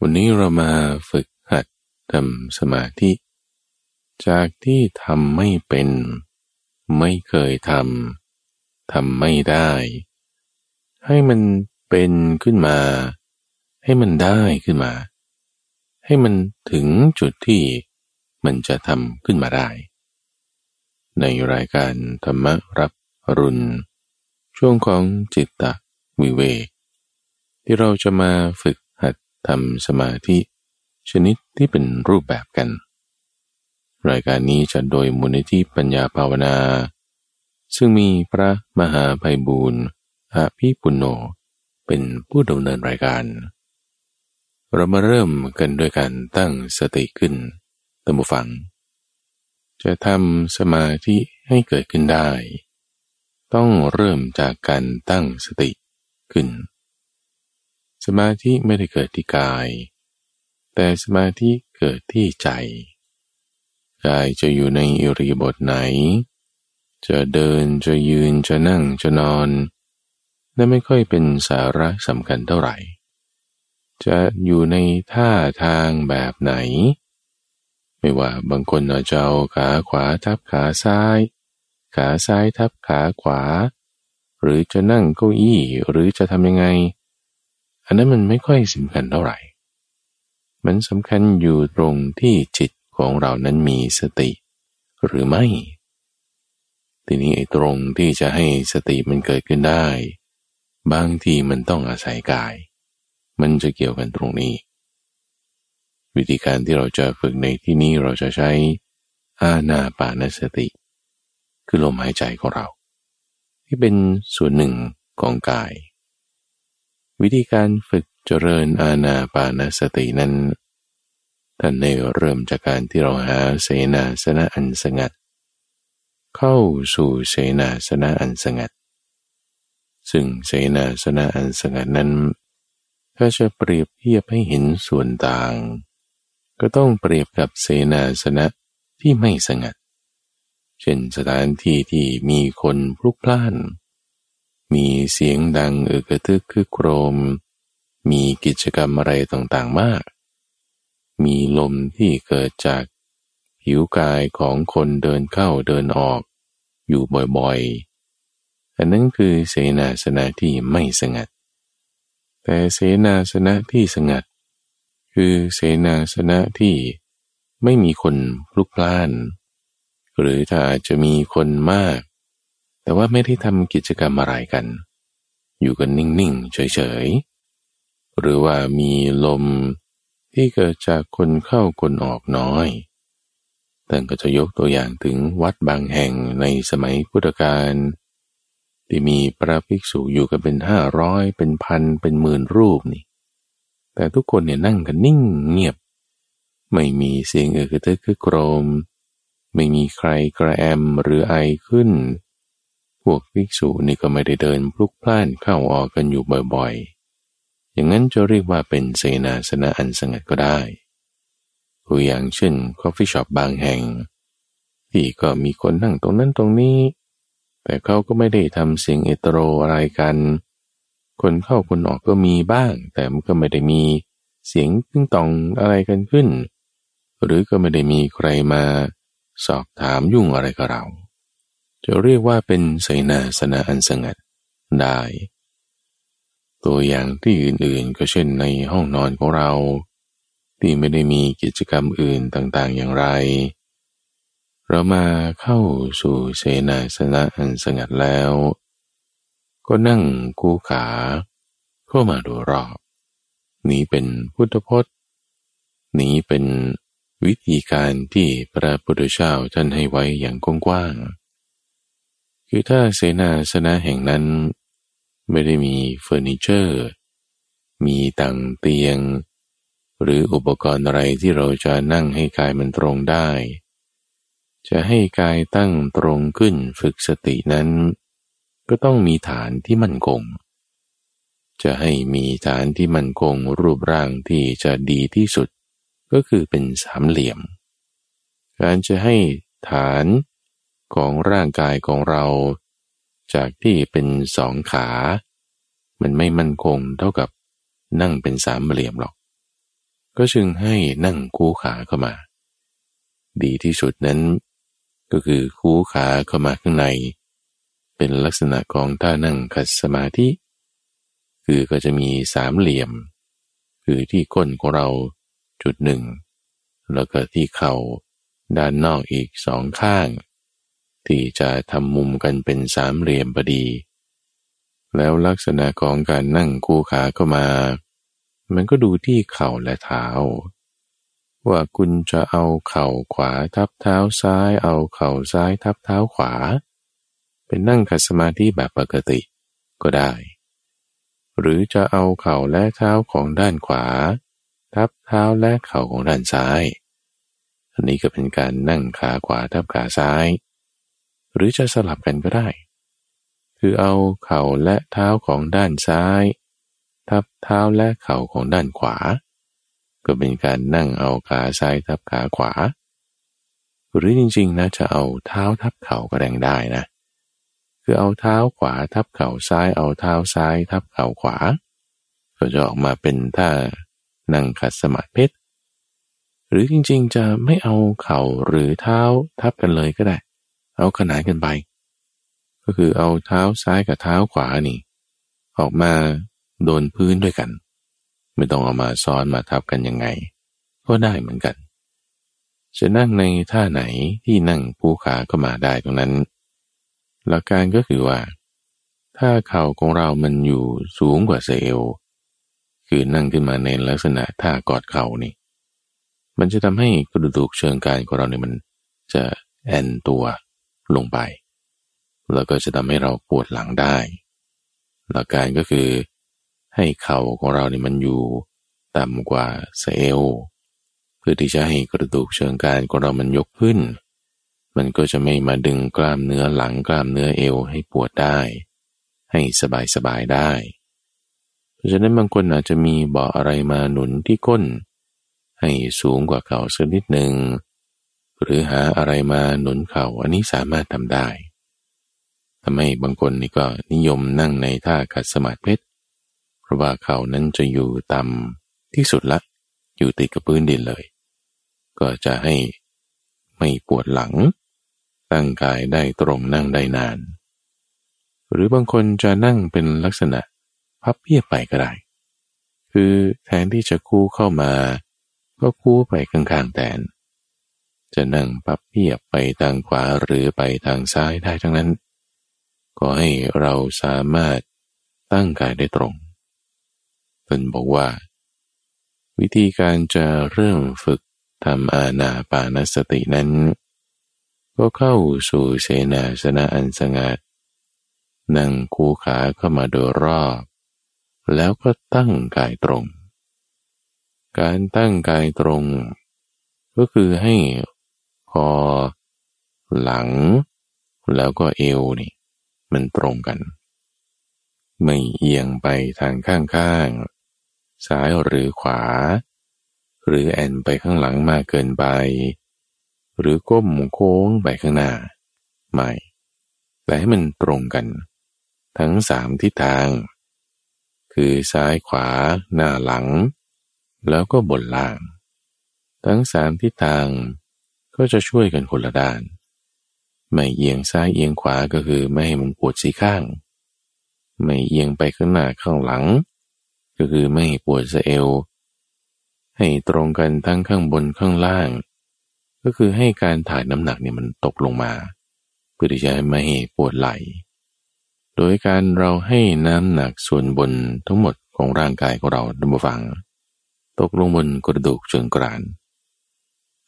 วันนี้เรามาฝึกหัดทำสมาธิ จากที่ทำไม่เป็น ไม่เคยทำทำไม่ได้ ให้มันเป็นขึ้นมา ให้มันได้ขึ้นมา ให้มันถึงจุดที่มันจะทำขึ้นมาได้ ในรายการธรรมรับรุณ ช่วงของจิตตะวิเวกที่เราจะมาฝึก ทำสมาธิชนิดที่เป็นรูปแบบกัน รายการนี้จะโดยมูลนิธิปัญญาภาวนา ซึ่งมีพระมหาภัยบูรณ์อาภิปุณโญเป็นผู้ดำเนินรายการ เรามาเริ่มกันด้วยการตั้งสติขึ้นตัมบูฟัง จะทำสมาธิให้เกิดขึ้นได้ ต้องเริ่มจากการตั้งสติขึ้น สมาธิไม่ได้เกิดที่กาย แต่สมาธิเกิดที่ใจ กายจะอยู่ในอิริบถไหน จะเดินจะยืนจะนั่งจะนอนนั่นไม่ค่อยเป็นสาระสำคัญเท่าไหร่ จะอยู่ในท่าทางแบบไหน ไม่ว่าบางคนอาจจะเอาขาขวาทับขาซ้าย ขาซ้ายทับขาขวา หรือจะนั่งเก้าอี้หรือจะทำยังไง อันนั้นมันไม่ค่อยสำคัญเท่าไหร่ มันสำคัญอยู่ตรงที่จิตของเรานั้นมีสติหรือไม่ ทีนี้ไอ้ตรงที่จะให้สติมันเกิดขึ้นได้ บางทีมันต้องอาศัยกาย มันจะเกี่ยวกันตรงนี้ วิธีการที่เราจะฝึกในที่นี้เราจะใช้อาณาปานสติ คือลมหายใจของเรา ที่เป็นส่วนหนึ่งของกาย วิธีการฝึกเจริญอาณาปานสตินั้นท่านในเริ่มจากการที่เราหาเสนาสนะอันสงัด เข้าสู่เสนาสนะอันสงัด ซึ่งเสนาสนะอันสงัดนั้น ถ้าจะเปรียบเทียบให้เห็นส่วนต่าง ก็ต้องเปรียบกับเสนาสนะที่ไม่สงัด เช่นสถานที่ที่มีคนพลุกพล่าน มีเสียงดังเอกทึกคือโครม มีกิจกรรมอะไรต่างๆมาก มีลมที่เกิดจากผิวกายของคนเดินเข้าเดินออก อยู่บ่อยๆ อันนั้นคือเสนาสนะที่ไม่สงัด แต่เสนาสนะที่สงัด คือเสนาสนะที่ไม่มีคนพลุกพล่าน หรือถ้าอาจจะมีคนมาก แต่ว่าไม่ได้ทำกิจกรรมอะไรกัน อยู่กันนิ่งๆเฉยๆ หรือว่ามีลมที่เกิดจากคนเข้าคนออกน้อยแต่ก็จะยกตัวอย่างถึงวัดบางแห่งในสมัยพุทธกาลที่มีพระภิกษุอยู่กันเป็นห้าร้อยเป็นพันเป็นหมื่นรูปนี่ แต่ทุกคนเนี่ยนั่งกันนิ่งเงียบ ไม่มีเสียงเอกเทคือโกรม ไม่มีใครกระแอมหรือไอขึ้น พวกภิกษุนี่ก็ไม่ได้เดินพลุกพล่านเข้าออกกันอยู่บ่อยๆ อย่างนั้นจะเรียกว่าเป็นเสนาสนะอันสงัดก็ได้ตัวอย่างเช่น coffee shop บางแห่ง ที่ก็มีคนนั่งตรงนั้นตรงนี้ แต่เขาก็ไม่ได้ทำเสียงเอ็ดตะโรอะไรกัน คนเข้าคนออกก็มีบ้าง แต่มันก็ไม่ได้มีเสียงตึ้งตองอะไรกันขึ้น หรือก็ไม่ได้มีใครมา สอบถามยุ่งอะไรกับเรา จะเรียกว่าเป็นเสนาสนะอันสงัดได้ ตัวอย่างที่อื่นๆ ก็เช่นในห้องนอนของเรา ที่ไม่ได้มีกิจกรรมอื่นต่างๆอย่างไร เรามาเข้าสู่เสนาสนะอันสงัดแล้ว ก็นั่งกู้ขาเข้ามาดูรอบ นี้เป็นพุทธพจน์ นี้เป็นวิธีการที่พระพุทธเจ้าท่านให้ไว้อย่างกว้างๆ คือถ้าเสนาสนะแห่งนั้น ไม่ได้มีเฟอร์นิเจอร์ มีตังเตียง หรืออุปกรณ์อะไรที่เราจะนั่งให้กายมันตรงได้ จะให้กายตั้งตรงขึ้นฝึกสตินั้น ก็ต้องมีฐานที่มั่นคงจะให้มีฐานที่มั่นคงรูปร่างที่จะดีที่สุด ก็คือเป็นสามเหลี่ยม การจะให้ฐาน ของร่างกายของเรา จากที่เป็นสองขา มันไม่มั่นคงเท่ากับนั่งเป็นสามเหลี่ยมหรอก ก็จึงให้นั่งคู่ขาเข้ามา ดีที่สุดนั้น ก็คือคู่ขาเข้ามาข้างใน เป็นลักษณะของท่านั่งขัดสมาธิ คือก็จะมีสามเหลี่ยม คือที่ก้นของเราจุดหนึ่ง แล้วก็ที่เข่าด้านนอกอีกสองข้าง ที่จะทำมุมกันเป็นสามเหลี่ยมพอดี แล้วลักษณะของการนั่งคู่ขาเข้ามา มันก็ดูที่เข่าและเท้า ว่าคุณจะเอาเข่าขวาทับเท้าซ้าย เอาเข่าซ้ายทับเท้าขวา เป็นนั่งขัดสมาธิแบบปกติก็ได้ หรือจะเอาเข่าและเท้าของด้านขวา ทับเท้าและเข่าของด้านซ้าย อันนี้ก็เป็นการนั่งขาขวาทับขาซ้าย หรือจะสลับกันก็ได้ คือเอาเข่าและเท้าของด้านซ้าย ทับเท้าและเข่าของด้านขวา ก็เป็นการนั่งเอาขาซ้ายทับขาขวา หรือจริงๆนะจะเอาเท้าทับเข่าก็แรงได้นะ คือเอาเท้าขวาทับเข่าซ้ายเอาเท้าซ้ายทับเข่าขวา ก็จะออกมาเป็นท่านั่งขัดสมาธิหรือจริงๆจะไม่เอาเข่าหรือเท้าทับกันเลยก็ได้ เอาขนานกันไป ก็คือเอาเท้าซ้ายกับเท้าขวานี่ ออกมาโดนพื้นด้วยกัน ไม่ต้องเอามาซ้อนมาทับกันยังไง ก็ได้เหมือนกัน จะนั่งในท่าไหนที่นั่งผูขาก็มาได้ตรงนั้น หลักการก็คือว่า ถ้าเข่าของเรามันอยู่สูงกว่าเซลคือนั่งขึ้นมาในลักษณะท่ากอดเข่านี่ มันจะทำให้กระดูกเชิงกายของเราเนี่ยมันจะแอนตัว ลงไป แล้วก็จะทำให้เราปวดหลังได้ หลักการก็คือให้เข่าของเราเนี่ยมันอยู่ต่ำกว่าเซลเพื่อที่จะให้กระดูกเชิงกรานของเรามันยกขึ้น มันก็จะไม่มาดึงกล้ามเนื้อหลังกล้ามเนื้อเอวให้ปวดได้ ให้สบายสบายได้ เพราะฉะนั้นบางคนอาจจะมีเบาะอะไรมาหนุนที่ก้น ให้สูงกว่าเข่าสักนิดหนึ่ง หรือหาอะไรมาหนุนเข่าอันนี้สามารถทำได้ทำให้บางคนนี่ก็นิยมนั่งในท่าขัดสมาธิเพชรเพราะว่าเขานั้นจะอยู่ต่ำที่สุดละ อยู่ติดกับพื้นดินเลย ก็จะให้ไม่ปวดหลัง ตั้งกายได้ตรงนั่งได้นาน หรือบางคนจะนั่งเป็นลักษณะพับเพียบไปก็ได้ คือแทนที่จะคู่เข้ามา ก็คู่ไปข้างๆแทน จะนั่งพับเพียบไปทางขวาหรือไปทางซ้ายได้ทั้งนั้น ก็ให้เราสามารถตั้งกายได้ตรงท่านบอกว่า วิธีการจะเริ่มฝึกทำอาณาปานสตินั้น ก็เข้าสู่เสนาสนะอันสงัดนั่งคูขาเข้ามาโดยรอบ แล้วก็ตั้งกายตรง การตั้งกายตรง ก็คือให้ คอ หลัง แล้วก็เอวนี่ มันตรงกัน ไม่เอียงไปทางข้างๆ ซ้ายหรือขวา หรือแอนไปข้างหลังมากเกินไป หรือก้มโค้งไปข้างหน้า ไม่ แต่ให้มันตรงกัน ทั้งสามทิศทาง คือซ้ายขวาหน้าหลัง แล้วก็บนล่างทั้งสามทิศทาง ก็จะช่วยกันคนละด้าน ไม่เอียงซ้ายเอียงขวาก็คือไม่ให้มันปวดสีข้าง ไม่เอียงไปข้างหน้าข้างหลัง ก็คือไม่ปวดสะเอว ให้ตรงกันทั้งข้างบนข้างล่าง ก็คือให้การถ่ายน้ำหนักเนี่ยมันตกลงมา เพื่อที่จะไม่ให้ปวดไหล่โดยการเราให้น้ำหนักส่วนบนทั้งหมดของร่างกายของเราดับฟัง ตกลงบนกระดูกเชิงกราน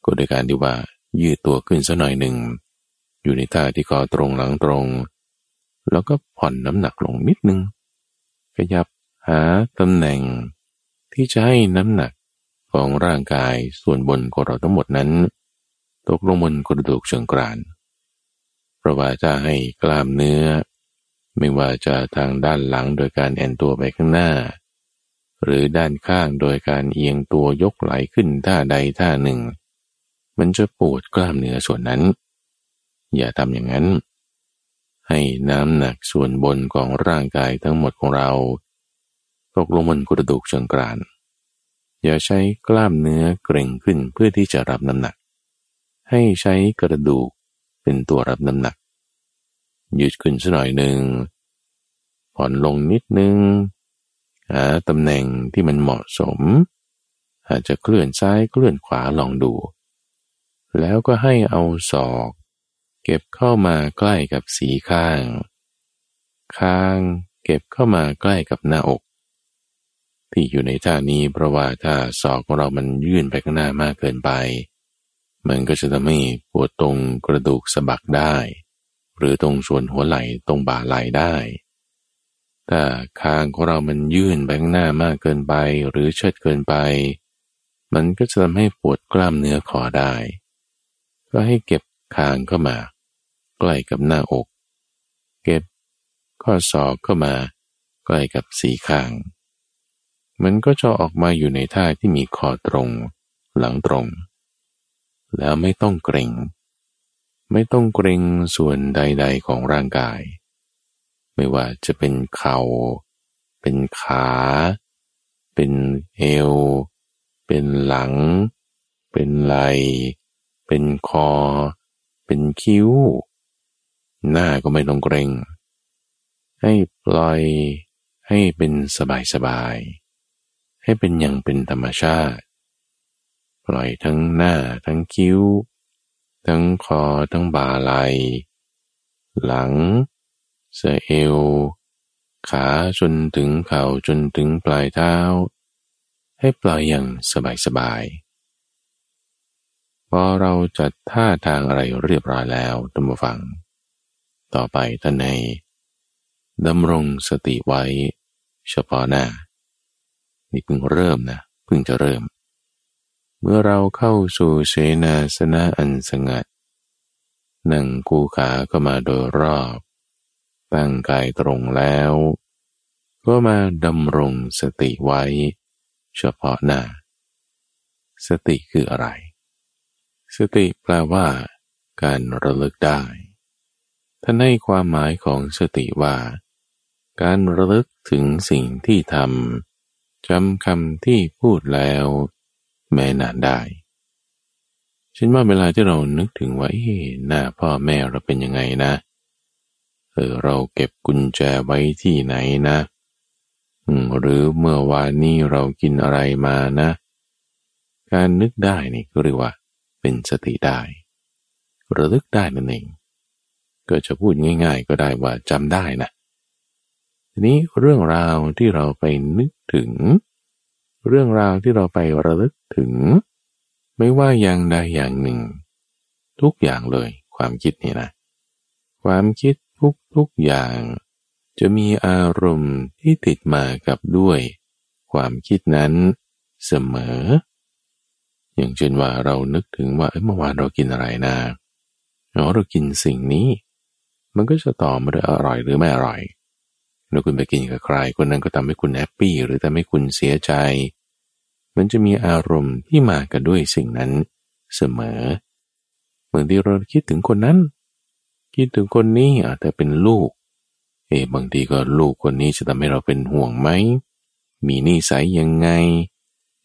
ก็โดยการที่ว่า ยืดตัวขึ้นสักหน่อยหนึ่ง อยู่ในท่าที่คอตรงหลังตรง แล้วก็ผ่อนน้ำหนักลงนิดนึง ขยับหาตำแหน่ง ที่จะให้น้ำหนักของร่างกายส่วนบนของเราทั้งหมดนั้น ตกลงบนกระดูกเชิงกรานเพราะว่าจะให้กล้ามเนื้อ ไม่ว่าจะทางด้านหลังโดยการแอนตัวไปข้างหน้า หรือด้านข้างโดยการเอียงตัวยกไหลขึ้นท่าใดท่าหนึ่ง มันจะปวดกล้ามเนื้อส่วนนั้น อย่าทำอย่างนั้น ให้น้ำหนักส่วนบนของร่างกายทั้งหมดของเราตกลงบนกระดูกเชิงกราน อย่าใช้กล้ามเนื้อเกร็งขึ้นเพื่อที่จะรับน้ำหนัก ให้ใช้กระดูกเป็นตัวรับน้ำหนัก ยืดขึ้นสักหน่อยหนึ่งผ่อนลงนิดนึง หาตำแหน่งที่มันเหมาะสม อาจจะเคลื่อนซ้ายเคลื่อนขวาลองดู แล้วก็ให้เอาศอก เก็บเข้ามาใกล้กับสีข้าง ข้างเก็บเข้ามาใกล้กับหน้าอก ที่อยู่ในท่านี้เพราะว่าถ้าศอกของเรามันยื่นไปข้างหน้ามากเกินไป มันก็จะทำให้ปวดตรงกระดูกสะบักได้ หรือตรงส่วนหัวไหล่ตรงบ่าไหล่ได้ถ้าคางของเรามันยื่นไปข้างหน้ามากเกินไปหรือเชิดเกินไป มันก็จะทำให้ปวดกล้ามเนื้อคอได้ ก็ให้เก็บคางเข้ามา ใกล้กับหน้าอก เก็บข้อศอกเข้ามา ใกล้กับสีข้าง มันก็จะออกมาอยู่ในท่าที่มีคอตรง หลังตรง แล้วไม่ต้องเกรงไม่ต้องเกรงส่วนใดๆของร่างกาย ไม่ว่าจะเป็นเขา่า เป็นขา เป็นเอว เป็นหลัง เป็นไหล เป็นคอ เป็นคิ้ว หน้าก็ไม่ต้องเกรง ให้ปล่อยให้เป็นสบายสบาย ให้เป็นอย่างเป็นธรรมชาติ ปล่อยทั้งหน้าทั้งคิ้ว ทั้งคอทั้งบ่าไหลหลัง เสะเอว ขาจนถึงเข่าจนถึงปลายเท้า ให้ปล่อยอย่างสบายๆ พอเราจัดท่าทางอะไรเรียบร้อยแล้วตัมฟัง ต่อไปท่านในดำรงสติไว้ เฉพาะหน้า นี่เพิ่งเริ่มนะเพิ่งจะเริ่ม เมื่อเราเข้าสู่เสนาสนะอันสงัดนั่งกูขาก็มาโดยรอบ ตั้งกายตรงแล้ว ก็มาดำรงสติไว้ เฉพาะหน้า สติคืออะไร สติแปลว่า การระลึกได้ ท่านให้ความหมายของสติว่า การระลึกถึงสิ่งที่ทำจำคำที่พูดแล้ว แม้นานได้ฉันว่าเวลาที่เรานึกถึงว่าหน้าพ่อแม่เราเป็นยังไงนะ เออเราเก็บกุญแจไว้ที่ไหนนะหรือเมื่อวานนี้เรากินอะไรมานะ การนึกได้นี่ก็เรียกว่า เป็นสติได้ ระลึกได้นั่นเองก็จะพูดง่ายๆ ก็ได้ว่าจำได้นะทีนี้เรื่องราวที่เราไปนึกถึง เรื่องราวที่เราไประลึกถึง ไม่ว่าอย่างใดอย่างหนึ่ง ทุกอย่างเลยความคิดนี่นะ ความคิดทุกๆอย่าง จะมีอารมณ์ที่ติดมากับด้วย ความคิดนั้นเสมอ อย่างเช่นว่าเรานึกถึงว่าเมื่อวานเรากินอะไรนะเราเรากินสิ่งนี้ มันก็จะต่อมาด้วยอร่อยหรือไม่อร่อยแล้วคุณไปกินกับใครคนนั้นก็ทำให้คุณแฮปปี้หรือทำให้คุณเสียใจ มันจะมีอารมณ์ที่มากันด้วยสิ่งนั้นเสมอ เหมือนที่เราคิดถึงคนนั้น คิดถึงคนนี้อาจจะเป็นลูก เอบางทีก็ลูกคนนี้จะทำให้เราเป็นห่วงไหม มีนิสัยยังไง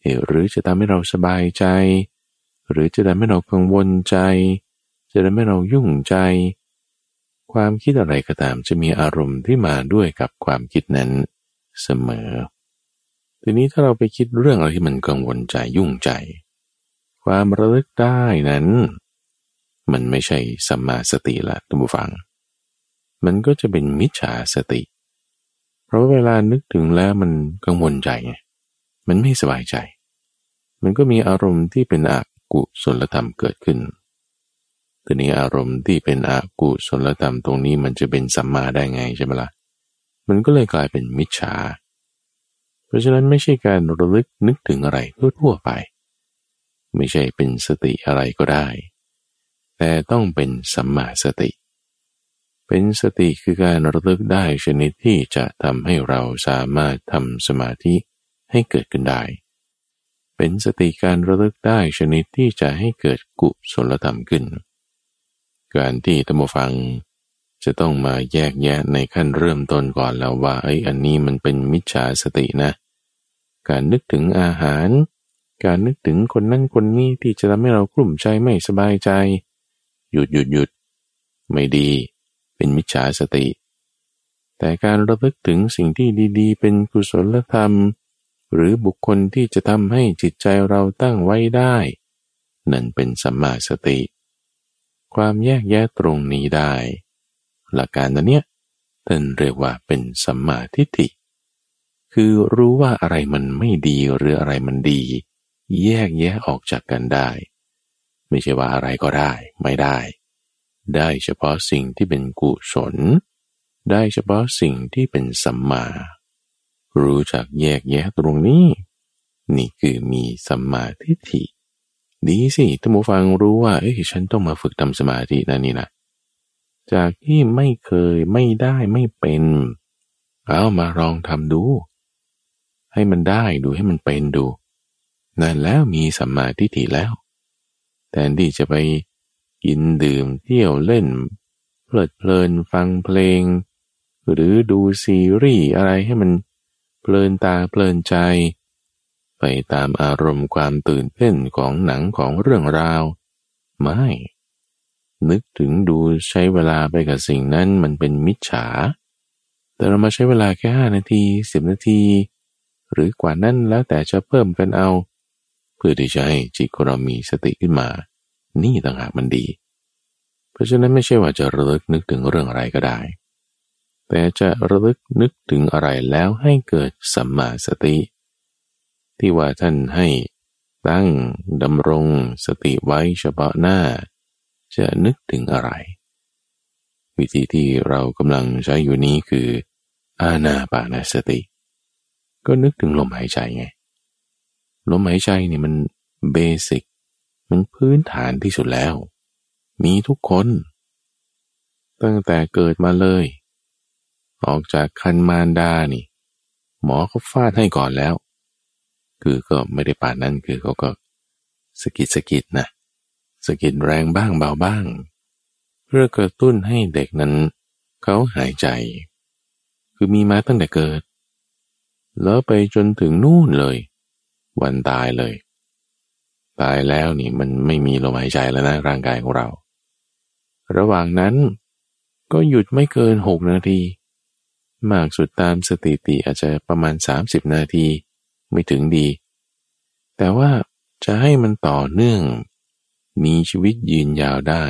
เอหรือจะทำให้เราสบายใจ หรือจะทำให้เรากังวลใจ จะทำให้เรายุ่งใจ ความคิดอะไรก็ตามจะมีอารมณ์ที่มาด้วยกับความคิดนั้นเสมอ ทีนี้ถ้าเราไปคิดเรื่องอะไรที่มันกังวลใจยุ่งใจ ความระลึกได้นั้น มันไม่ใช่สัมมาสติละท่านผู้ฟัง มันก็จะเป็นมิจฉาสติ เพราะเวลานึกถึงแล้วมันกังวลใจไง มันไม่สบายใจ มันก็มีอารมณ์ที่เป็นอกุศลธรรมเกิดขึ้นทีนี้อารมณ์ที่เป็นอกุศลธรรมตรงนี้มันจะเป็นสัมมาได้ไงใช่ไหมละ่ะ มันก็เลยกลายเป็นมิจฉา เพราะฉะนั้นไม่ใช่การระลึกนึกถึงอะไรทั่วๆไป ไม่ใช่เป็นสติอะไรก็ได้ แต่ต้องเป็นสัมมาสติ เป็นสติคือการระลึกได้ชนิดที่จะทำให้เราสามารถทำสมาธิ ให้เกิดขึ้นได้ เป็นสติการระลึกได้ชนิดที่จะให้เกิดกุศลธรรมขึ้น การที่ตัมฟังจะต้องมาแยกแยะในขั้นเริ่มต้นก่อนแล้วว่าไอ้อันนี้มันเป็นมิจฉาสตินะ การนึกถึงอาหาร การนึกถึงคนนั่นคนนี้ที่จะทำให้เรากลุ่มใจไม่สบายใจ หยุดหยุดหยุดไม่ดี เป็นมิจฉาสติ แต่การระลึกถึงสิ่งที่ดี ๆ เป็นกุศลธรรม หรือบุคคลที่จะทำให้จิตใจเราตั้งไว้ได้ นั่นเป็นสัมมาสติ ความแยกแยะตรงนี้ได้ หลักการนั้นเนี้ยท่านเรียกว่าเป็นสัมมาทิฏฐิ คือรู้ว่าอะไรมันไม่ดีหรืออะไรมันดี แยกแยะออกจากกันได้ ไม่ใช่ว่าอะไรก็ได้ ไม่ได้ ได้เฉพาะสิ่งที่เป็นกุศล ได้เฉพาะสิ่งที่เป็นสัมมา รู้จักแยกแยะตรงนี้ นี่คือมีสัมมาทิฏฐิ ดีสิท่านผู้ฟังรู้ว่า เอ้ยฉันต้องมาฝึกทำสมาธินะนี่นะ จากที่ไม่เคยไม่ได้ไม่เป็น เอามาลองทำดู ให้มันได้ดูให้มันเป็นดู นั่นแล้วมีสัมมาทิฏฐิแล้วแทนที่จะไปกินดื่มเที่ยวเล่น เพลิดเพลินฟังเพลง หรือดูซีรีส์อะไรให้มัน เพลินตาเพลินใจ ไปตามอารมณ์ความตื่นเต้นของหนังของเรื่องราว ไม่ นึกถึงดูใช้เวลาไปกับสิ่งนั้นมันเป็นมิจฉา แต่เรามาใช้เวลาแค่ห้านาทีสิบนาที หรือกว่านั้นแล้วแต่จะเพิ่มกันเอา เพื่อที่จะให้จิตของเรามีสติขึ้นมา นี่ต่างหากมันดี เพราะฉะนั้นไม่ใช่ว่าจะระลึกนึกถึงเรื่องอะไรก็ได้ แต่จะระลึกนึกถึงอะไรแล้วให้เกิดสัมมาสติ ที่ว่าท่านให้ตั้งดำรงสติไว้เฉพาะหน้า จะนึกถึงอะไร วิธีที่เรากำลังใช้อยู่นี้คือ อาณาปานาสติ ก็นึกถึงลมหายใจไง ลมหายใจเนี่ยมันเบสิก มันพื้นฐานที่สุดแล้ว มีทุกคน ตั้งแต่เกิดมาเลย ออกจากคันมารดานี่ หมอเขาฟาดให้ก่อนแล้ว คือก็ไม่ได้ป่านนั้นคือเขาก็สกิดสกิดนะสกิดแรงบ้างเบาบ้าง เพื่อกระตุ้นให้เด็กนั้น เขาหายใจ คือมีมาตั้งแต่เกิด แล้วไปจนถึงนู่นเลย วันตายเลย ตายแล้วนี่มันไม่มีลมหายใจแล้วนะร่างกายของเรา ระหว่างนั้นก็หยุดไม่เกินหกนาที มากสุดตามสถิติอาจจะประมาณ 30 นาที ไม่ถึงดี แต่ว่าจะให้มันต่อเนื่อง มีชีวิตยืนยาวได้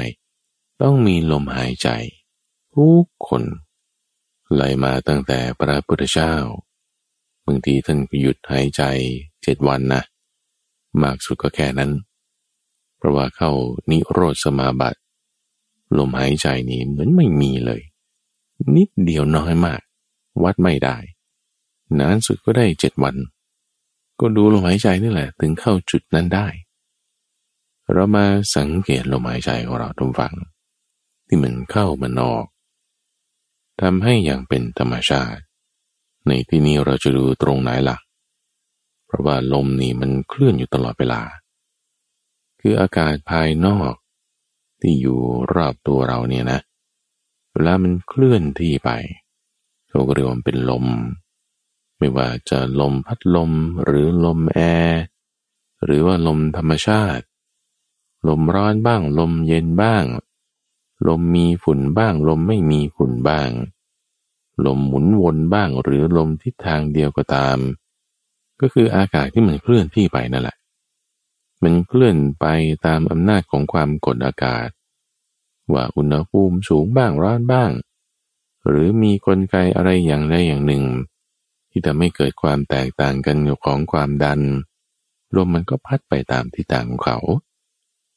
ต้องมีลมหายใจ ทุกคนไหลมาตั้งแต่พระพุทธเจ้าบางทีท่านหยุดหายใจเจ็ดวันนะ มากสุดก็แค่นั้น เพราะว่าเข้านิโรธสมาบัติ ลมหายใจนี้เหมือนไม่มีเลย นิดเดียวน้อยมาก วัดไม่ได้ นานสุดก็ได้เจ็ดวัน ก็ดูลมหายใจนี่แหละ ถึงเข้าจุดนั้นได้ เรามาสังเกตลมหายใจของเราทุกฝัง ที่มันเข้ามันออกทำให้อย่างเป็นธรรมชาติ ในที่นี้เราจะดูตรงไหนละ่ะ เพราะว่าลมนี่มันเคลื่อนอยู่ตลอดเวลา คืออากาศภายนอกที่อยู่รอบตัวเราเนี่ยนะ เวลามันเคลื่อนที่ไป เราก็เรียกว่าเป็นลม ไม่ว่าจะลมพัดลมหรือลมแอร์หรือว่าลมธรรมชาติ ลมร้อนบ้าง ลมเย็นบ้าง ลมมีฝุ่นบ้าง ลมไม่มีฝุ่นบ้าง ลมหมุนวนบ้าง หรือลมทิศทางเดียวก็ตาม ก็คืออากาศที่มันเคลื่อนที่ไปนั่นแหละ มันเคลื่อนไปตามอำนาจของความกดอากาศ ว่าอุณหภูมิสูงบ้างร้อนบ้าง หรือมีกลไกอะไรอย่างใดอย่างหนึ่ง ที่ทำให้เกิดความแตกต่างกันของความดันลมมันก็พัดไปตามทิศทางของเขา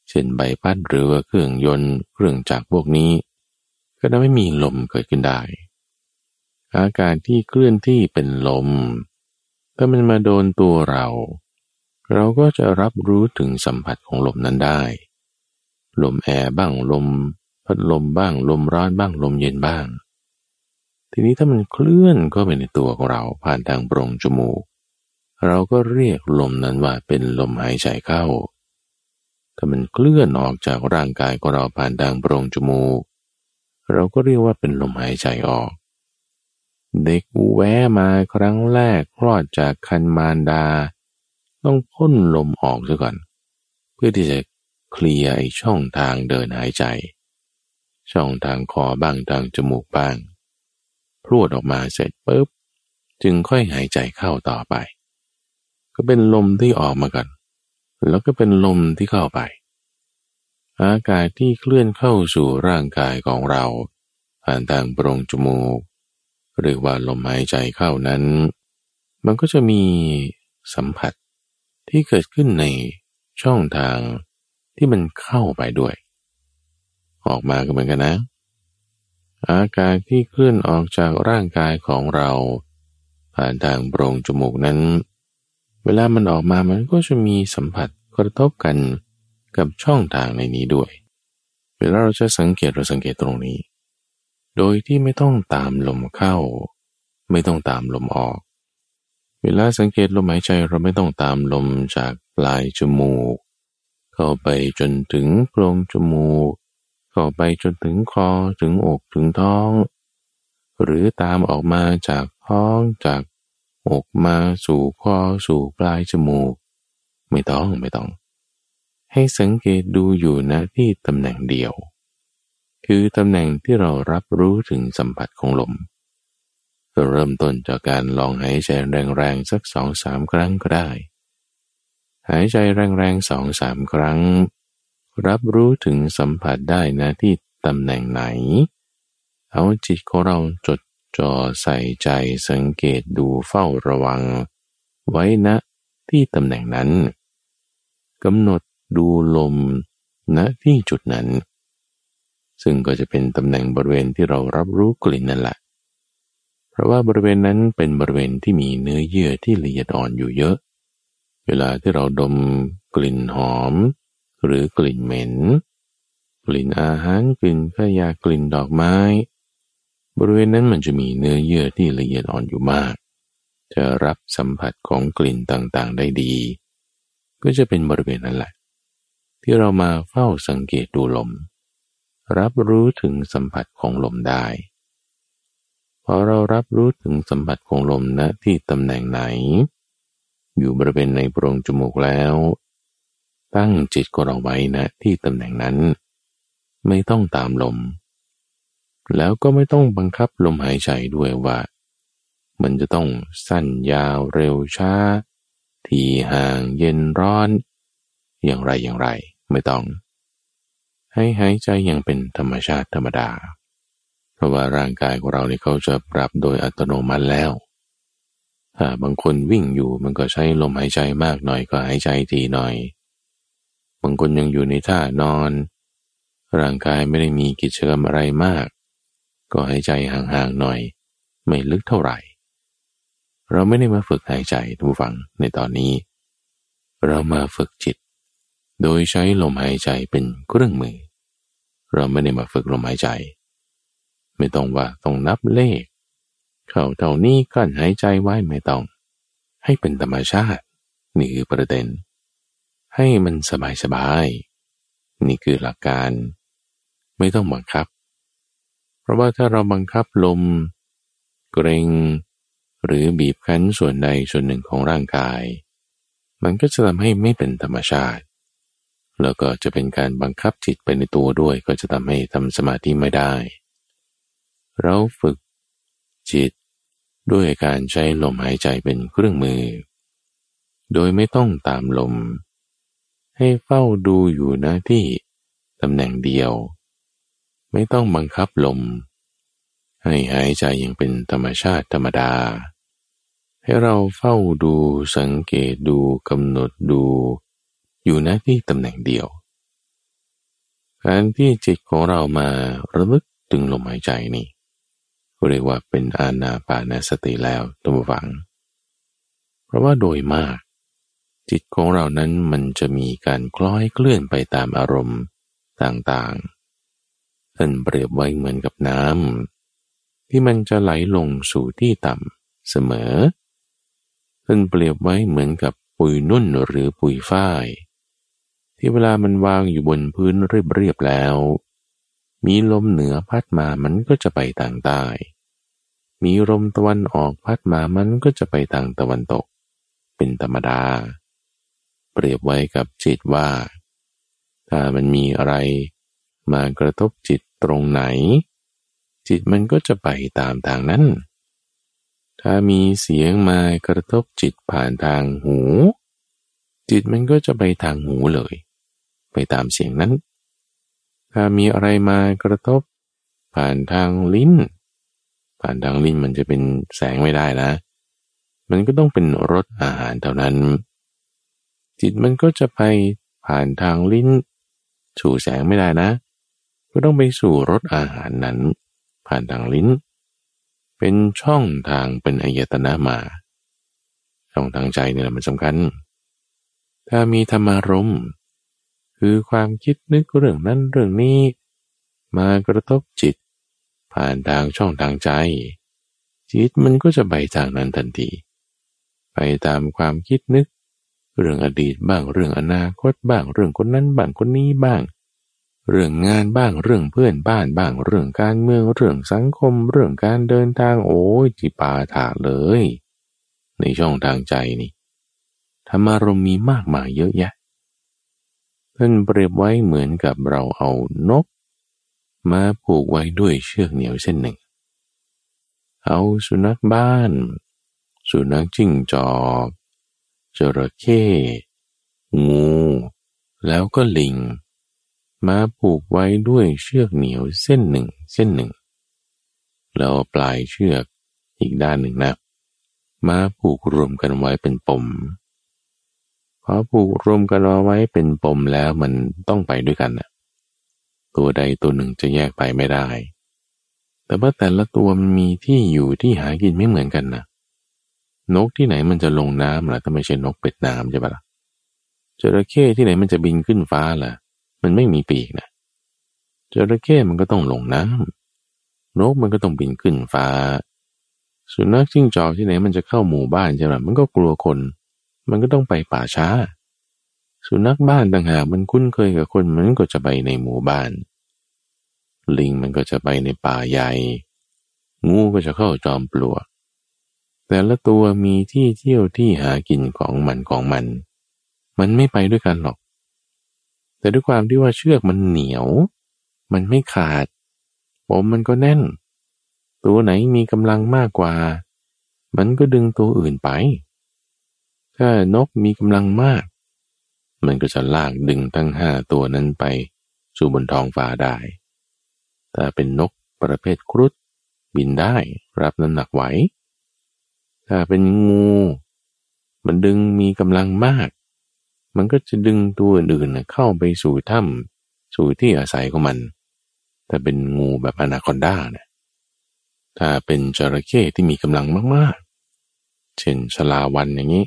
เช่นใบพัดหรือว่าเครื่องยนต์เครื่องจักรพวกนี้ ก็จะไม่มีลมเกิดขึ้นได้ อากาศที่เคลื่อนที่เป็นลม ถ้ามันมาโดนตัวเรา เราก็จะรับรู้ถึงสัมผัสของลมนั้นได้ ลมแอร์บ้างลม พัดลมบ้างลมร้อนบ้างลมเย็นบ้าง ทีนี้ถ้ามันเคลื่อนก็ไปในตัวของเราผ่านทางโปรงจมูก เราก็เรียกลมนั้นว่าเป็นลมหายใจเข้า ถ้ามันเคลื่อนออกจากร่างกายของเราผ่านทางโพรงจมูก เราก็เรียกว่าเป็นลมหายใจออก เด็กแวะมาครั้งแรกคลอดจากคันมารดา ต้องพ่นลมออกซะก่อน เพื่อที่จะเคลียร์ช่องทางเดินหายใจ ช่องทางคอบ้างทางจมูกบ้าง พรวดออกมาเสร็จปุ๊บจึงค่อยหายใจเข้าต่อไป ก็เป็นลมที่ออกมาก่อนแล้วก็เป็นลมที่เข้าไป อากาศที่เคลื่อนเข้าสู่ร่างกายของเรา ผ่านทางโปรงจมูก หรือว่าลมหายใจเข้านั้น มันก็จะมีสัมผัสที่เกิดขึ้นในช่องทางที่มันเข้าไปด้วย ออกมาก็เหมือนกันนะ อากาศที่เคลื่อนออกจากร่างกายของเรา ผ่านทางโปรงจมูกนั้น เวลามันออกมามันก็จะมีสัมผัสกระทบกันกับช่องทางในนี้ด้วย เวลาเราจะสังเกตเราสังเกตตรงนี้ โดยที่ไม่ต้องตามลมเข้า ไม่ต้องตามลมออก เวลาสังเกตลมหายใจเราไม่ต้องตามลมจากปลายจมูก เข้าไปจนถึงโพรงจมูก เข้าไปจนถึงคอถึงอกถึงท้อง หรือตามออกมาจากท้องจากอกมาสู่คอสู่ปลายจมูก ไม่ต้องไม่ต้อง ให้สังเกตดูอยู่นะที่ตำแหน่งเดียว คือตำแหน่งที่เรารับรู้ถึงสัมผัสของลมเริ่มต้นจากการลองหายใจแรงๆสักสองสามครั้งก็ได้ หายใจแรงๆสองสามครั้ง รับรู้ถึงสัมผัสได้นะที่ตำแหน่งไหน เอาจิตของเราจดจ่อใส่ใจสังเกตดูเฝ้าระวัง ไว้นะที่ตำแหน่งนั้นกำหนดดูลมณที่จุดนั้น ซึ่งก็จะเป็นตำแหน่งบริเวณที่เรารับรู้กลิ่นนั่นแหละ เพราะว่าบริเวณนั้นเป็นบริเวณที่มีเนื้อเยื่อที่ละเอียดอ่อนอยู่เยอะ เวลาที่เราดมกลิ่นหอม หรือกลิ่นเหม็น กลิ่นอาหารกลิ่นขยะกลิ่นดอกไม้ บริเวณนั้นมันจะมีเนื้อเยื่อที่ละเอียดอ่อนอยู่มาก จะรับสัมผัสของกลิ่นต่างๆได้ดี ก็จะเป็นบริเวณนั้นแหละ ที่เรามาเฝ้าสังเกตดูลม รับรู้ถึงสัมผัสของลมได้พอเรารับรู้ถึงสัมผัสของลมณนะที่ตำแหน่งไหน อยู่บริเวณในโพรงจมูกแล้ว ตั้งจิตของเราไว้นะที่ตำแหน่งนั้น ไม่ต้องตามลม แล้วก็ไม่ต้องบังคับลมหายใจด้วยว่า มันจะต้องสั้นยาวเร็วช้า ทีห่างเย็นร้อน อย่างไรอย่างไรไม่ต้อง ให้หายใจอย่างเป็นธรรมชาติธรรมดา เพราะว่าร่างกายของเราเนี่ยเขาจะปรับโดยอัตโนมัติแล้วถ้าบางคนวิ่งอยู่มันก็ใช้ลมหายใจมากหน่อยก็หายใจทีหน่อยางคนยังอยู่ในท่านอน ร่างกายไม่ได้มีกิจกรรมอะไรมาก ก็หายใจห่างๆหน่อย ไม่ลึกเท่าไหร่ เราไม่ได้มาฝึกหายใจทุกฝังในตอนนี้ เรามาฝึกจิต โดยใช้ลมหายใจเป็นเครื่องมือ เราไม่ได้มาฝึกลมหายใจ ไม่ต้องว่าต้องนับเลข เข้าเท่านี้กั้นหายใจไว้ไม่ต้อง ให้เป็นธรรมชาตินี่คือประเด็น ให้มันสบายสบาย นี่คือหลักการ ไม่ต้องบังคับ เพราะว่าถ้าเราบังคับลม เกรง หรือบีบคั้นส่วนใดส่วนหนึ่งของร่างกาย มันก็จะทำให้ไม่เป็นธรรมชาติ แล้วก็จะเป็นการบังคับจิตไปในตัวด้วย ก็จะทำให้ทำสมาธิไม่ได้ เราฝึกจิตด้วยการใช้ลมหายใจเป็นเครื่องมือ โดยไม่ต้องตามลม ให้เฝ้าดูอยู่นะที่ตำแหน่งเดียว ไม่ต้องบังคับลม ให้หายใจอย่างเป็นธรรมชาติธรรมดา ให้เราเฝ้าดูสังเกตดูกำหนดดู อยู่นะที่ตำแหน่งเดียวการที่จิตของเรามาระลึกถึงลมหายใจนี่เรียกว่าเป็นอาณาปานสติแล้วตัวฝัง เพราะว่าโดยมาก จิตของเรานั้นมันจะมีการคล้อยเคลื่อนไปตามอารมณ์ต่างๆ ท่านเปรียบไว้เหมือนกับน้ำที่มันจะไหลลงสู่ที่ต่ำเสมอ ท่านเปรียบไว้เหมือนกับปุยนุ่นหรือปุยฝ้าย ที่เวลามันวางอยู่บนพื้นเรียบๆแล้ว มีลมเหนือพัดมามันก็จะไปทางใต้ มีลมตะวันออกพัดมามันก็จะไปทางตะวันตก เป็นธรรมดา เปรียบไว้กับจิตว่า ถ้ามันมีอะไรมากระทบจิตตรงไหน จิตมันก็จะไปตามทางนั้น ถ้ามีเสียงมากระทบจิตผ่านทางหู จิตมันก็จะไปทางหูเลย ไปตามเสียงนั้น ถ้ามีอะไรมากระทบ ผ่านทางลิ้น ผ่านทางลิ้นมันจะเป็นแสงไม่ได้นะ มันก็ต้องเป็นรสอาหารเท่านั้น จิตมันก็จะไปผ่านทางลิ้น สู่แสงไม่ได้นะ ก็ต้องไปสู่รสอาหารนั้น ผ่านทางลิ้น เป็นช่องทางเป็นอายตนะมา ช่องทางใจนี่ยมันสำคัญ ถ้ามีธรรมารมคือความคิดนึกเรื่องนั้นเรื่องนี้ มากระทบจิต ผ่านทางช่องทางใจ จิตมันก็จะไปทางนั้นทันที ไปตามความคิดนึก เรื่องอดีตบ้างเรื่องอนาคตบ้างเรื่องคนนั้นบ้างคนนี้บ้าง เรื่องงานบ้างเรื่องเพื่อนบ้านบ้างเรื่องการเมืองเรื่องสังคม เรื่องการเดินทางโอ้ยจิปาถาเลย ในช่องทางใจนี่ธรรมารมมีมากมายเยอะแยะท่านเปรียบไว้เหมือนกับเราเอานก มาผูกไว้ด้วยเชือกเหนียวเส้นหนึ่ง เอาสุนัขบ้าน สุนัขจิ้งจอก จระเข้งู แล้วก็ลิง มาผูกไว้ด้วยเชือกเหนียวเส้นหนึ่งเส้นหนึ่ง แล้วปลายเชือกอีกด้านหนึ่งนะมาผูกรวมกันไว้เป็นปมพอผูกรวมกันเอาไว้เป็นปมแล้วมันต้องไปด้วยกันนะตัวใดตัวหนึ่งจะแยกไปไม่ได้ แต่ว่าแต่ละตัวมันมีที่อยู่ที่หากินไม่เหมือนกันนะ นกที่ไหนมันจะลงน้ำล่ะถ้าไม่ใช่นกเป็ดน้ำใช่ปะละ่ะจระเข้ที่ไหนมันจะบินขึ้นฟ้าล่ะ มันไม่มีปีกนะจระเข้มันก็ต้องลงน้ำนกมันก็ต้องบินขึ้นฟ้า สุนัขจิ้งจอกที่ไหนมันจะเข้าหมู่บ้านใช่ไหมมันก็กลัวคน มันก็ต้องไปป่าช้า สุนัขบ้านต่างหากมันคุ้นเคยกับคนมันก็จะไปในหมู่บ้าน ลิงมันก็จะไปในป่าใหญ่ งูก็จะเข้าจอมปลวก แต่ละตัวมีที่เที่ยวที่หากินของมันของมัน มันไม่ไปด้วยกันหรอก แต่ด้วยความที่ว่าเชือกมันเหนียว มันไม่ขาดผมมันก็แน่น ตัวไหนมีกำลังมากกว่า มันก็ดึงตัวอื่นไป ถ้านกมีกำลังมาก มันก็จะลากดึงทั้งห้าตัวนั้นไป สู่บนท้องฟ้าได้ ถ้าเป็นนกประเภทครุฑบินได้รับน้ำหนักไหว ถ้าเป็นงู มันดึงมีกำลังมาก มันก็จะดึงตัวอื่นเข้าไปสู่ถ้ำสู่ที่อาศัยของมันถ้าเป็นงูแบบอนาคอนดาเนี่ยถ้าเป็นจระเข้ที่มีกำลังมากๆ เช่นชลาวันอย่างนี้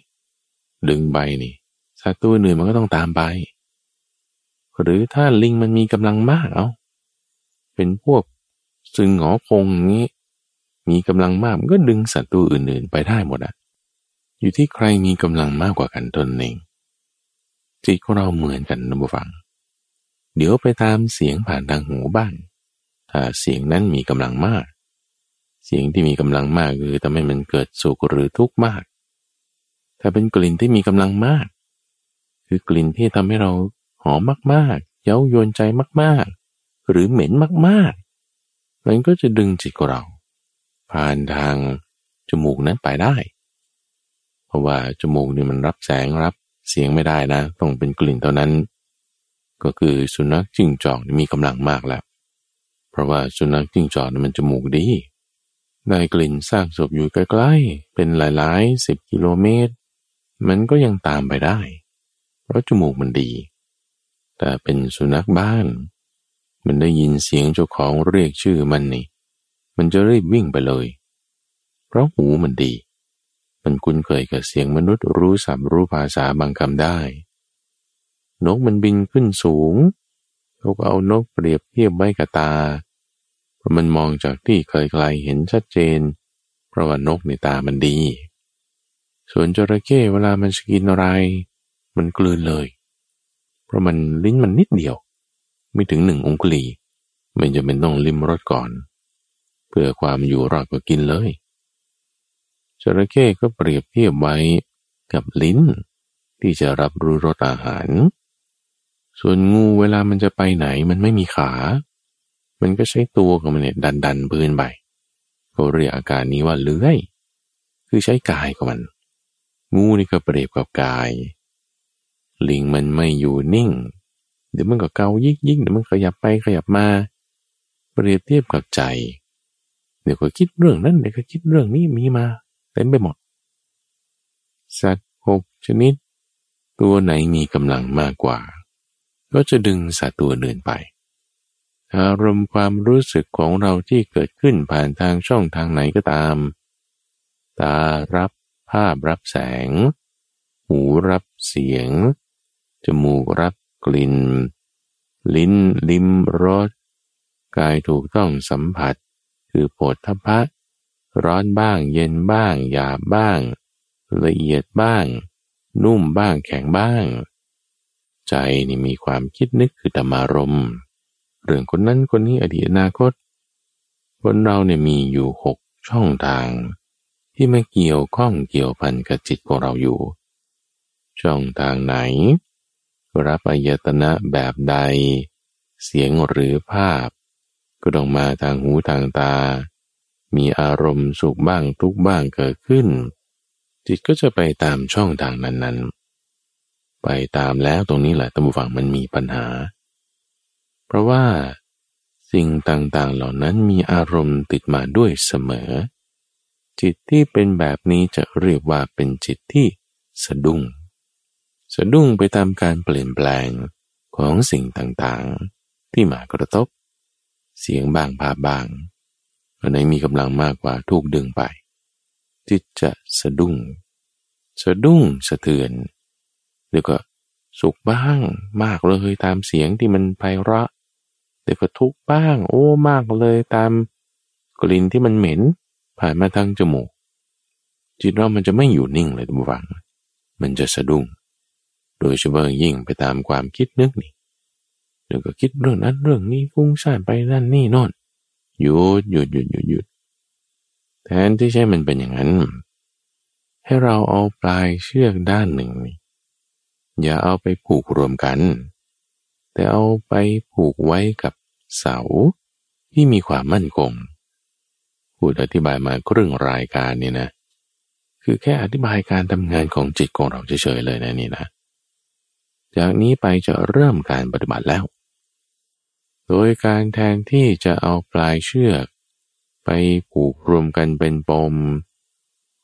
ดึงใบนี่สัตว์ตัวอื่นมันก็ต้องตามไป หรือถ้าลิงมันมีกำลังมากเอาเป็นพวกซึงหงอคงอย่างนี้ มีกำลังมากก็ดึงสัตว์ตัวอื่นๆ ไปได้หมดอะอยู่ที่ใครมีกำลังมากกว่ากันตนเองจิตของเราเหมือนกันนะบุฟัง เดี๋ยวไปตามเสียงผ่านทางหูบ้างถ้าเสียงนั้นมีกำลังมาก เสียงที่มีกำลังมากคือทำให้มันเกิดสุขหรือทุกข์มาก ถ้าเป็นกลิ่นที่มีกำลังมาก คือกลิ่นที่ทำให้เราหอมมากๆ เย้ายวนใจมากๆ หรือเหม็นมากๆ มันก็จะดึงจิตของเรา ผ่านทางจมูกนั้นไปได้ เพราะว่าจมูกนี่มันรับแสงรับเสียงไม่ได้นะ ต้องเป็นกลิ่นเท่านั้น ก็คือสุนัขจิ้งจอกมีกำลังมากแล้ว เพราะว่าสุนัขจิ้งจอกมันจมูกดี ได้กลิ่นซากศพอยู่ใกล้ๆ เป็นหลายๆสิบกิโลเมตร มันก็ยังตามไปได้ เพราะจมูกมันดี แต่เป็นสุนัขบ้าน มันได้ยินเสียงเจ้าของเรียกชื่อมันนี่ มันจะรีบวิ่งไปเลย เพราะหูมันดี มันคุ้นเคยกับเสียงมนุษย์รู้สับรู้ภาษาบางคำได้ นกมันบินขึ้นสูงเขาก็เอานกเปรียบเทียบไว้กับตา เพราะมันมองจากที่ไกลๆเห็นชัดเจน เพราะว่านกในตามันดี ส่วนจระเข้เวลามันกินอะไร มันกลืนเลย เพราะมันลิ้นมันนิดเดียว ไม่ถึงหนึ่งองคุลี มันจะเป็นต้องลิ้มรสก่อน เพื่อความอยู่รอดก็กินเลยจระเข้ก็เปรียบเทียบไว้กับลิ้น ที่จะรับรู้รสอาหาร ส่วนงูเวลามันจะไปไหนมันไม่มีขา มันก็ใช้ตัวของมันเนี่ยดันดันพื้นไปเขาเรียกอาการนี้ว่าเลื้อย คือใช้กายของมัน งูนี่ก็เปรียบกับกาย ลิงมันไม่อยู่นิ่ง เดี๋ยวมันก็เกายิกยิกเดี๋ยวมันขยับไปขยับมา เปรียบเทียบกับใจ ดี๋ยวก็คิดเรื่องนั้นเดี๋ยวก็คิดเรื่องนี้มีมาเต็มไปหมด สัตว์หกชนิด ตัวไหนมีกำลังมากกว่า ก็จะดึงสัตว์ตัวอื่นไป อารมณ์ความรู้สึกของเราที่เกิดขึ้นผ่านทางช่องทางไหนก็ตาม ตารับภาพรับแสง หูรับเสียง จมูกรับกลิ่น ลิ้นลิ้มรสกายถูกต้องสัมผัส คือโผฏฐพะร้อนบ้าง เย็นบ้าง หยาบบ้าง ละเอียดบ้าง นุ่มบ้างแข็งบ้าง ใจนี่มีความคิดนึกคือธรรมารมเรื่องคนนั้นคนนี้อดีตอนาคต คนเราเนี่ยมีอยู่หกช่องทาง ที่มาเกี่ยวข้องเกี่ยวพันกับจิตของเราอยู่ ช่องทางไหน รับอายตนะแบบใด เสียงหรือภาพ ก็ต้องมาทางหูทางตา มีอารมณ์สุขบ้างทุกบ้างเกิดขึ้น จิตก็จะไปตามช่องทางนั้นๆ ไปตามแล้วตรงนี้แหละตั้งฝังมันมีปัญหา เพราะว่าสิ่งต่างๆเหล่านั้นมีอารมณ์ติดมาด้วยเสมอ จิตที่เป็นแบบนี้จะเรียกว่าเป็นจิตที่สะดุ้ง สะดุ้งไปตามการเปลี่ยนแปลงของสิ่งต่างๆ ที่มากระทบ เสียงบางภาพบางอันไหนมีกำลังมากกว่าถูกดึงไปจิตจะสะดุ้ง สะดุ้งสะเทือนแล้วก็สุขบ้างมากเลยตามเสียงที่มันไพเราะแต่ก็ทุกบ้าง โอ้มากเลยตามกลิ่นที่มันเหม็น ผ่านมาทางจมูก จิตเรามันจะไม่อยู่นิ่งเลยทุกฝัง มันจะสะดุ้ง โดยเฉพาะยิ่งไปตามความคิดนึกนี่ เดี๋ยวก็คิดเรื่องนั้นเรื่องนี้ฟุ้งซ่านไปนั่นนี่นอนหยุดหยุดหยุดหยุดหยุดแทนที่ใช่มันเป็นอย่างนั้น ให้เราเอาปลายเชือกด้านหนึ่ง อย่าเอาไปผูกรวมกัน แต่เอาไปผูกไว้กับเสาที่มีความมั่นคงพูดอธิบายมาครึ่งรายการนี่นะ คือแค่อธิบายการทำงานของจิตของเราเฉยๆเลยนะนี่นะ จากนี้ไปจะเริ่มการปฏิบัติแล้ว โดยการแทนที่จะเอาปลายเชือก ไปผูกรวมกันเป็นปม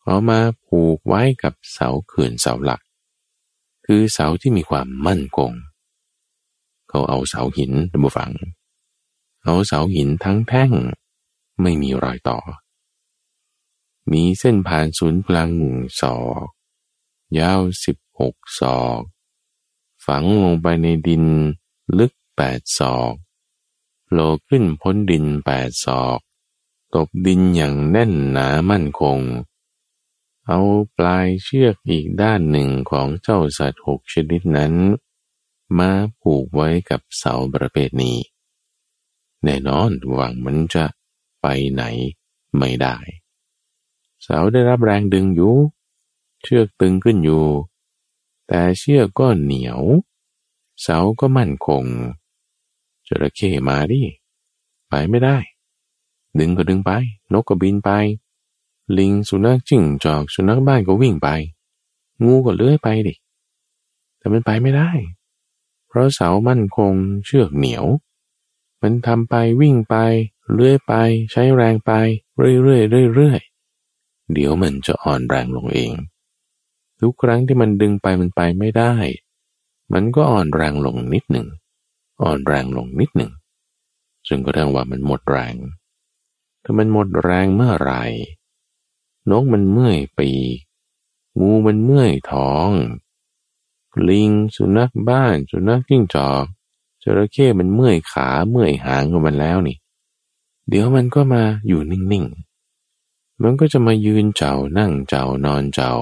เอามาผูกไว้กับเสาเขื่อนเสาหลัก คือเสาที่มีความมั่นคง เขาเอาเสาหินดับฝัง เอาเสาหินทั้งแท่ง ไม่มีรอยต่อ มีเส้นผ่านศูนย์กลางหนึ่งศอก ยาวสิบหกศอก ฝังลงไปในดินลึกแปดศอก โผล่ขึ้นพ้นดินแปดศอกตกดินอย่างแน่นหนามั่นคง เอาปลายเชือกอีกด้านหนึ่งของเจ้าสัตว์หกชนิดนั้น มาผูกไว้กับเสาประเภทนี้ แน่นอนหวังมันจะไปไหนไม่ได้ เสาได้รับแรงดึงอยู่ เชือกตึงขึ้นอยู่ แต่เชือกก็เหนียว เสาก็มั่นคง จระเข้มาดิ ไปไม่ได้ ดึงก็ดึงไป นกก็บินไป ลิงสุนัขจิ้งจอก สุนัขบ้านก็วิ่งไป งูก็เลื้อยไปดิ แต่มันไปไม่ได้ เพราะเสามั่นคงเชือกเหนียว มันทำไปวิ่งไปเลื่อยไป ใช้แรงไป เรื่อยๆเรื่อยๆเดี๋ยวมันจะอ่อนแรงลงเอง ทุกครั้งที่มันดึงไปมันไปไม่ได้ มันก็อ่อนแรงลงนิดหนึ่ง อ่อนแรงลงนิดหนึ่งซึ่งก็เรียกว่ามันหมดแรง ถ้ามันหมดแรงเมื่อไรนกมันเมื่อยปีงูมันเมื่อยท้อง ลิงสุนัขบ้าน สุนัขจิ้งจอกจระเข้มันเมื่อยขาเมื่อยหางของมันแล้วนี่ เดี๋ยวมันก็มาอยู่นิ่งๆ มันก็จะมายืนเจ้านั่งเจ้านอนเจ้า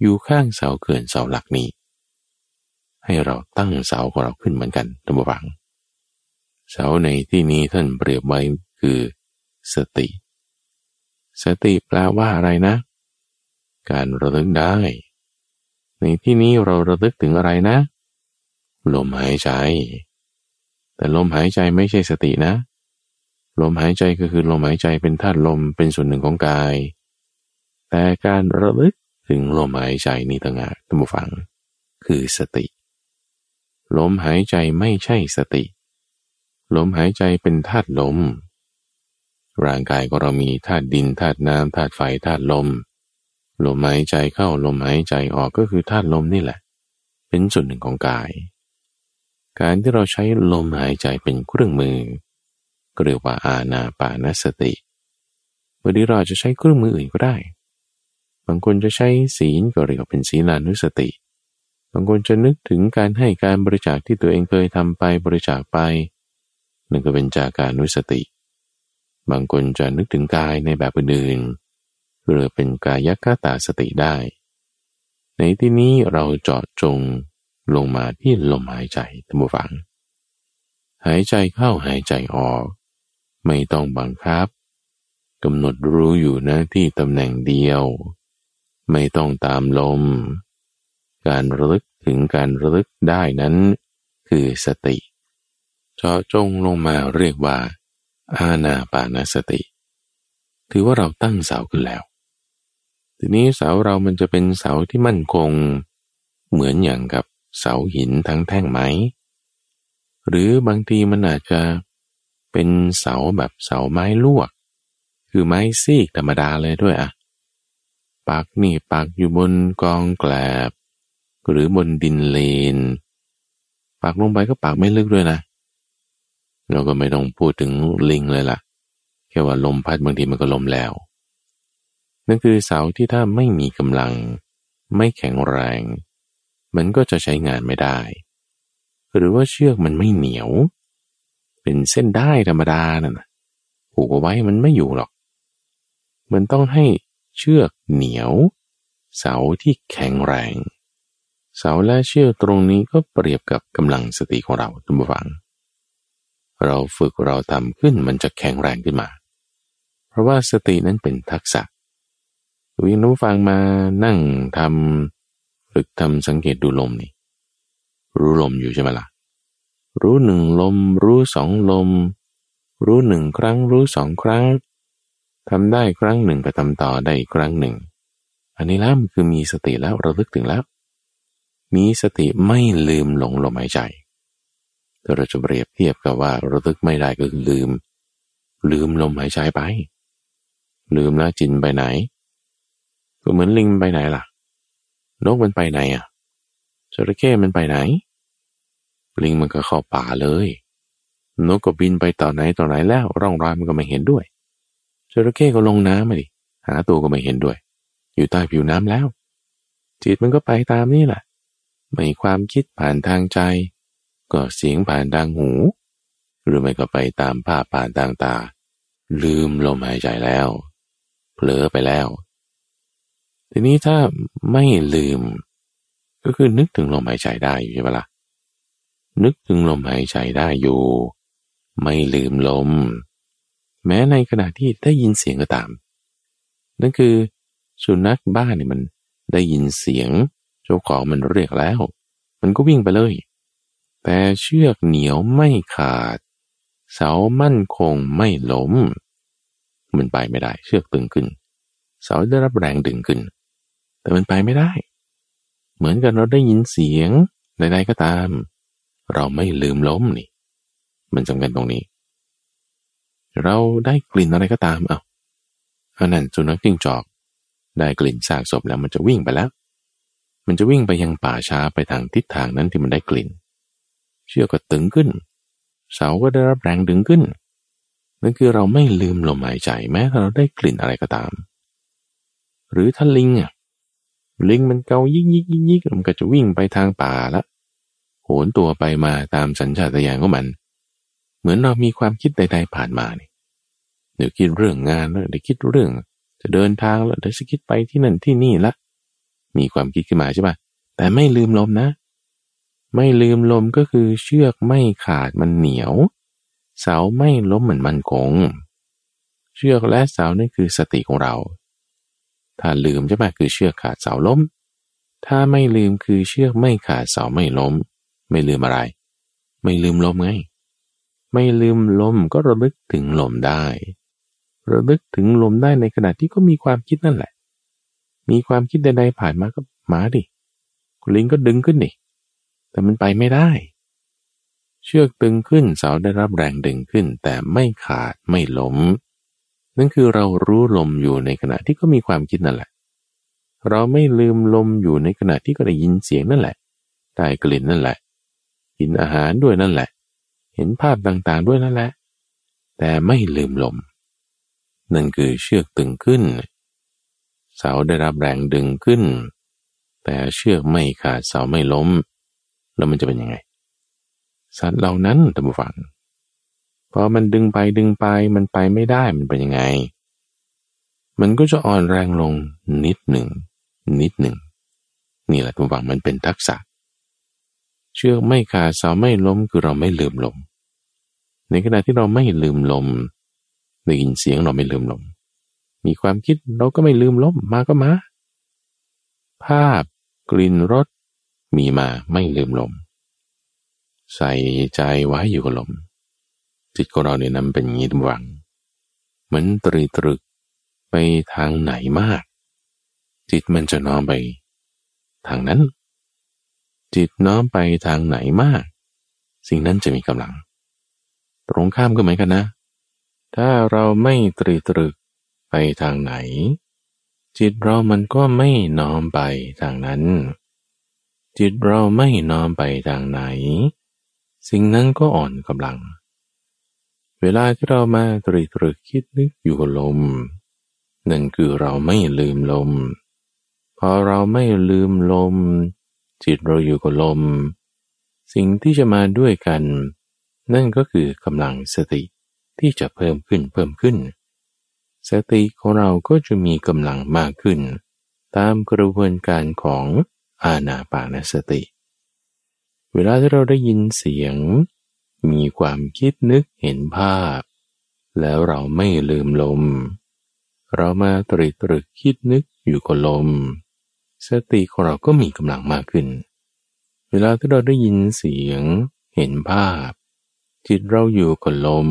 อยู่ข้างเสาเขื่อนเสาหลักนี้ ให้เราตั้งเสาของเราขึ้นเหมือนกันท่านผู้ฟังเสาในที่นี้ท่านเปรียบไว้คือสติ สติแปลว่าอะไรนะ การระลึกได้ ในที่นี้เราระลึกถึงอะไรนะ ลมหายใจ แต่ลมหายใจไม่ใช่สตินะ ลมหายใจก็คือลมหายใจเป็นธาตุลมเป็นส่วนหนึ่งของกาย แต่การระลึกถึงลมหายใจนี่ต่างหากท่านผู้ฟัง คือสติ ลมหายใจไม่ใช่สติ ลมหายใจเป็นธาตุลม ร่างกายก็เรามีธาตุดินธาตุน้ำธาตุไฟธาตุลม ลมหายใจเข้าลมหายใจออกก็คือธาตุลมนี่แหละ เป็นส่วนหนึ่งของกาย การที่เราใช้ลมหายใจเป็นเครื่องมือเรียกว่าอาณาปานสติวันนี้เราจะใช้เครื่องมืออื่นก็ได้ บางคนจะใช้ศีลก็เรียกว่าเป็นศีลานุสติางคนจะนึกถึงการให้การบริจาคที่ตัวเองเคยทำไปบริจาคไปนั่นก็เป็นจาการนุสติ บางคนจะนึกถึงกายในแบบอื่นหรือเป็นกายคตาสติได้ ในที่นี้เราเจาะจงลงมาที่ลมหายใจท่านผู้ฟัง หายใจเข้าหายใจออก ไม่ต้องบังคับกำหนดรู้อยู่นะที่ตำแหน่งเดียว ไม่ต้องตามลม การระลึกถึงการระลึกได้นั้น คือสติเจาะจงลงมาเรียกว่า อาณาปานสติ ถือว่าเราตั้งเสาขึ้นแล้ว ทีนี้เสาเรามันจะเป็นเสาที่มั่นคง เหมือนอย่างกับเสาหินทั้งแท่งไหม หรือบางทีมันอาจจะเป็นเสาแบบเสาไม้ลวก คือไม้ซีกธรรมดาเลยด้วยอะปักนี่ปักอยู่บนกองแกลบ หรือบนดินเลนปักลงไปก็ปักไม่ลึกด้วยนะ เราก็ไม่ต้องพูดถึงลิงเลยล่ะ แค่ว่าลมพัดบางทีมันก็ลมแล้ว นั่นคือเสาที่ถ้าไม่มีกำลัง ไม่แข็งแรง มันก็จะใช้งานไม่ได้ หรือว่าเชือกมันไม่เหนียว เป็นเส้นได้ธรรมดานั่ะผูกเอาไว้มันไม่อยู่หรอก มันต้องให้เชือกเหนียว เสาที่แข็งแรง เสาและเชือกตรงนี้ก็เปรียบกับกำลังสติของเราทุกฝัง เราฝึกเราทำขึ้นมันจะแข็งแรงขึ้นมา เพราะว่าสตินั้นเป็นทักษะวิ่งนุฟังมานั่งทำฝึกทำสังเกตดูลมนี่ รู้ลมอยู่ใช่ไหมละ่ะ รู้หนึ่งลม รู้สองลม รู้หนึ่งครั้ง รู้สองครั้งทำได้ครั้งหนึ่งก็ทำต่อได้อีกครั้งหนึ่ง อันนี้แล้วมันคือมีสติแล้วระลึกถึงแล้ว มีสติไม่ลืมหลงลมหายใจถ้าเราจะเปรียบเทียบกับว่าระลึกไม่ได้ก็คือลืม ลืมลมหายใจไป ลืมแล้วจินไปไหน ก็เหมือนลิงไปไหนล่ะ นกมันไปไหนอะจระเข้มันไปไหน ลิงมันก็เข้าป่าเลย นกก็บินไปต่อไหนต่อไหนแล้ว ร่องรอยมันก็ไม่เห็นด้วยจระเข้ก็ลงน้ำมาดิหาตัวก็ไม่เห็นด้วย อยู่ใต้ผิวน้ำแล้ว จิตมันก็ไปตามนี่แหละ ไม่ความคิดผ่านทางใจ ก็เสียงผ่านทางหู หรือไม่ก็ไปตามภาพผ่านทางตา ลืมลมหายใจแล้ว เผลอไปแล้ว ทีนี้ถ้าไม่ลืม ก็คือนึกถึงลมหายใจได้อยู่ใช่ไหมละ่ะนึกถึงลมหายใจได้อยู่ ไม่ลืมลม แม้ในขณะที่ได้ยินเสียงก็ตาม นั่นคือสุนัขบ้านนี่ยมันได้ยินเสียง เจ้าของมันเรียกแล้ว มันก็วิ่งไปเลย แต่เชือกเหนียวไม่ขาด เสามั่นคงไม่ล้ม มันไปไม่ได้ เชือกตึงขึ้น เสาได้รับแรงดึงขึ้น แต่มันไปไม่ได้ เหมือนกันเราได้ยินเสียงใดๆก็ตาม เราไม่ลืมล้มนี่ มันจำกันตรงนี้ เราได้กลิ่นอะไรก็ตามเอาอันนั้นสุนัขจิ้งจอก ได้กลิ่นซากศพแล้วมันจะวิ่งไปแล้ว มันจะวิ่งไปยังป่าช้าไปทางทิศทางนั้นที่มันได้กลิ่น เชือกก็ตึงขึ้น เสาก็ได้รับแรงดึงขึ้น นั่นคือเราไม่ลืมลมหายใจแม้ถ้าเราได้กลิ่นอะไรก็ตาม หรือถ้าลิงอะลิงมันเกายิกยิกยิกยิกมันก็จะวิ่งไปทางป่าละโหนตัวไปมาตามสัญชาตญาณของมัน เหมือนเรามีความคิดใด ๆ ผ่านมาเนี่ยเดี๋ยวคิดเรื่องงานแล้วเดี๋ยวคิดเรื่อง จะเดินทางแล้วเดี๋ยวจะคิดไปที่นั่นที่นี่ละ มีความคิดขึ้นมาใช่ปะแต่ไม่ลืมลมนะ ไม่ลืมลมก็คือเชือกไม่ขาดมันเหนียว เสาไม่ล้มเหมือนมันคง เชือกและเสานี่คือสติของเรา ถ้าลืมใช่ปะคือเชือกขาดเสาล้ม ถ้าไม่ลืมคือเชือกไม่ขาดเสาไม่ล้ม ไม่ลืมอะไร ไม่ลืมลมไง ไม่ลืมลมก็ระลึกถึงลมได้ ระลึกถึงลมได้ในขณะที่ก็มีความคิดนั่นแหละ มีความคิดใดๆผ่านมาก็มาดิลิงก็ดึงขึ้นดิแต่มันไปไม่ได้ เชือกตึงขึ้นเสาได้รับแรงดึงขึ้น แต่ไม่ขาดไม่ล้ม นั่นคือเรารู้ลมอยู่ในขณะที่ก็มีความคิดนั่นแหละ เราไม่ลืมลมอยู่ในขณะที่ก็ได้ยินเสียงนั่นแหละได้กลิ่นนั่นแหละกินอาหารด้วยนั่นแหละ เห็นภาพต่างๆด้วยนั่นแหละ แต่ไม่ลืมลม นั่นคือเชือกตึงขึ้นเสาได้รับแรงดึงขึ้น แต่เชือกไม่ขาดเสาไม่ล้ม แล้วมันจะเป็นยังไง สัตว์เหล่านั้นท่านผู้ฟังพอมันดึงไปดึงไปมันไปไม่ได้มันเป็นยังไง มันก็จะอ่อนแรงลงนิดหนึ่ง นิดหนึ่ง นี่แหละทุกฝังมันเป็นทักษะ เชือกไม่ขาดเสาไม่ล้มคือเราไม่ลืมลมในขณะที่เราไม่ลืมลมได้ยินเสียงเราไม่ลืมลม มีความคิดเราก็ไม่ลืมลมมาก็มา ภาพกลิ่นรสมีมาไม่ลืมลม ใส่ใจไว้อยู่กับลม จิตของเราเนี่ยนั้นเป็นอย่างนี้ทุกวังเหมือนตรีตรึกไปทางไหนมาก จิตมันจะน้อมไป ทางนั้น จิตน้อมไปทางไหนมาก สิ่งนั้นจะมีกำลัง ตรงข้ามก็เหมือนกันนะ ถ้าเราไม่ตรีตรึก ไปทางไหน จิตเรามันก็ไม่น้อมไปทางนั้น จิตเราไม่น้อมไปทางไหน สิ่งนั้นก็อ่อนกำลัง เวลาที่เรามาตรีตรึกคิดนึกอยู่กับลม นั่นคือเราไม่ลืมลม พอเราไม่ลืมลม จิตเราอยู่กับลม สิ่งที่จะมาด้วยกัน นั่นก็คือกำลังสติที่จะเพิ่มขึ้นเพิ่มขึ้น สติของเราก็จะมีกำลังมากขึ้น ตามกระบวนการของอาณาปานสติ เวลาที่เราได้ยินเสียง มีความคิดนึกเห็นภาพ แล้วเราไม่ลืมลม เรามาตรีตรึกคิดนึกอยู่กับลม สติของเราก็มีกำลังมากขึ้น เวลาที่เราได้ยินเสียง เห็นภาพ จิตเราอยู่กับลม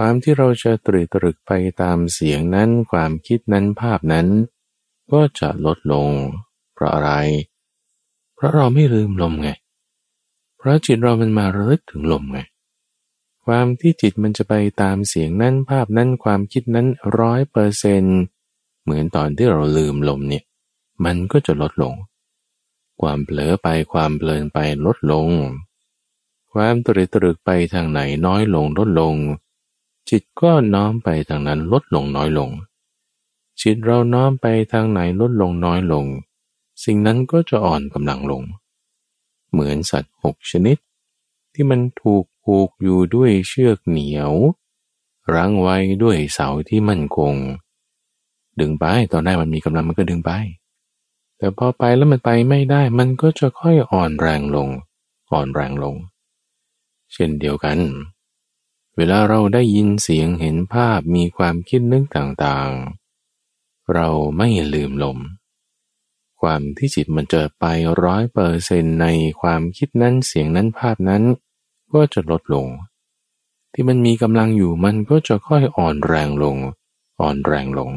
ความที่เราจะตรีตรึกไปตามเสียงนั้นความคิดนั้นภาพนั้น ก็จะลดลง เพราะอะไร เพราะเราไม่ลืมลมไง เพราะจิตเรามันมาระลึกถึงลมไง ความที่จิตมันจะไปตามเสียงนั้นภาพนั้นความคิดนั้นร้อยเปอร์เซนเหมือนตอนที่เราลืมลมเนี่ย มันก็จะลดลง ความเผลอไปความเพลินไปลดลง ความตรึกตรึกไปทางไหนน้อยลงลดลง จิตก็น้อมไปทางนั้นลดลงน้อยลง จิตเราน้อมไปทางไหนลดลงน้อยลง สิ่งนั้นก็จะอ่อนกำลังลง เหมือนสัตว์หกชนิด ที่มันถูกผูกอยู่ด้วยเชือกเหนียว รั้งไว้ด้วยเสาที่มั่นคง ดึงไปตอนแรกมันมีกำลังมันก็ดึงไป แต่พอไปแล้วมันไปไม่ได้มันก็จะค่อยอ่อนแรงลง อ่อนแรงลง เช่นเดียวกัน เวลาเราได้ยินเสียงเห็นภาพมีความคิดนึกต่างๆ เราไม่ลืมลม ความที่จิตมันจะไปร้อยเปอร์เซนในความคิดนั้นเสียงนั้นภาพนั้น ก็จะลดลง ที่มันมีกำลังอยู่มันก็จะค่อยอ่อนแรงลง อ่อนแรงลง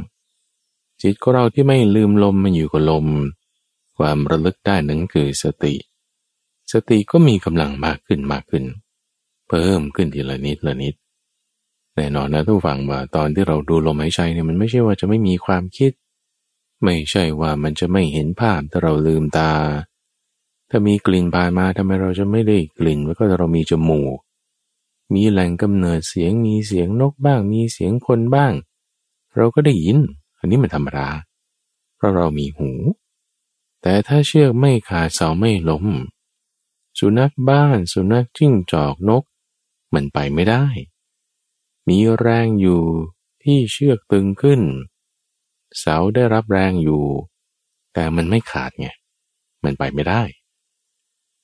จิตของเราที่ไม่ลืมลมมันอยู่กับลม ความระลึกได้นั้นคือสติ สติก็มีกำลังมากขึ้นมากขึ้น เพิ่มขึ้นทีละนิดละนิด แน่นอนนะทุกฝังว่าตอนที่เราดูลมหายใจเนี่ยมันไม่ใช่ว่าจะไม่มีความคิด ไม่ใช่ว่ามันจะไม่เห็นภาพถ้าเราลืมตา ถ้ามีกลิ่นผ่านมาทำไมเราจะไม่ได้กลิ่นแล้วก็เรามีจมูก มีแหล่งกำเนิดเสียงมีเสียงนกบ้าง มีเสียงคนบ้าง เราก็ได้ยิน อันนี้มันธรรมดาเพราะเรามีหู แต่ถ้าเชือกไม่ขาดเสาไม่ล้มสุนัขบ้าน สุนัขจิ้งจอกนก มันไปไม่ได้ มีแรงอยู่ที่เชือกตึงขึ้น เสาได้รับแรงอยู่ แต่มันไม่ขาดไง มันไปไม่ได้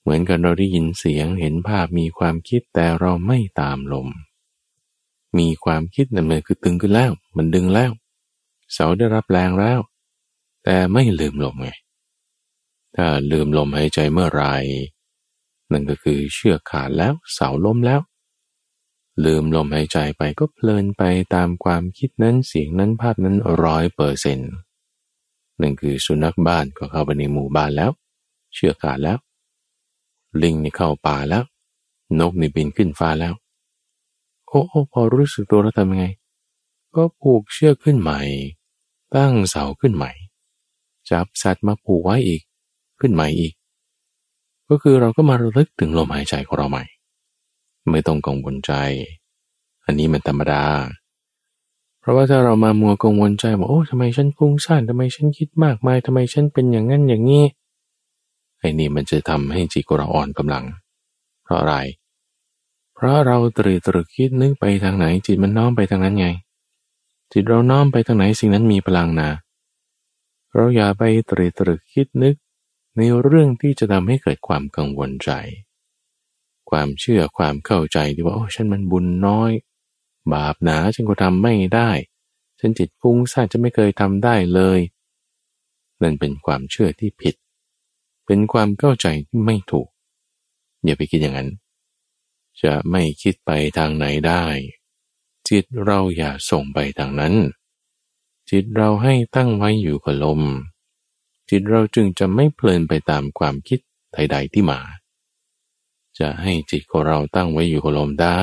เหมือนกันเราได้ยินเสียงเห็นภาพมีความคิดแต่เราไม่ตามลม มีความคิดนั่นมันคือตึงขึ้นแล้ว มันดึงแล้ว เสาได้รับแรงแล้ว แต่ไม่ลืมลมไง ถ้าลืมลมหายใจเมื่อไรนั่นก็คือเชือกขาดแล้วเสาล้มแล้ว ลืมลมหายใจไปก็เพลินไปตามความคิดนั้นเสียงนั้นภาพนั้นร้อยเปอร์เซ็นต์นั่นคือสุนัขบ้านก็เข้าไปในหมู่บ้านแล้ว เชื่อกขาดแล้ว ลิงนี่เข้าป่าแล้ว นกนี่บินขึ้นฟ้าแล้ว โอ้โอพอรู้สึกตัวแล้วทำยังไง ก็ผูกเชือกขึ้นใหม่ ตั้งเสาขึ้นใหม่ จับสัตว์มาผูกไว้อีก ขึ้นใหม่อีก ก็คือเราก็มาระลึกถึงลมหายใจของเราใหม่ ไม่ต้องกังวลใจ อันนี้มันธรรมดา เพราะว่าถ้าเรามามัวกังวลใจว่าโอ้ทำไมฉันฟุ้งซ่านทำไมฉันคิดมากมายทำไมฉันเป็นอย่างนั้นอย่างนี้ไอ้นี่มันจะทำให้จิตของเราอ่อนกำลัง เพราะอะไร เพราะเราตรีตรึกคิดนึกไปทางไหน จิตมันน้อมไปทางนั้นไง จิตเราน้อมไปทางไหนสิ่งนั้นมีพลังนะเราอย่าไปตรีตรึกคิดนึกในเรื่องที่จะทำให้เกิดความกังวลใจ ความเชื่อความเข้าใจที่ว่าโอ้ฉันมันบุญน้อย บาปหนาฉันก็ทำไม่ได้ ฉันจิตฟุ้งซ่านจะไม่เคยทำได้เลย นั่นเป็นความเชื่อที่ผิด เป็นความเข้าใจที่ไม่ถูก อย่าไปคิดอย่างนั้น จะไม่คิดไปทางไหนได้ จิตเราอย่าส่งไปทางนั้น จิตเราให้ตั้งไว้อยู่กับลมจิตเราจึงจะไม่เพลินไปตามความคิดใด ๆที่มา จะให้จิตของเราตั้งไว้อยู่กับลมได้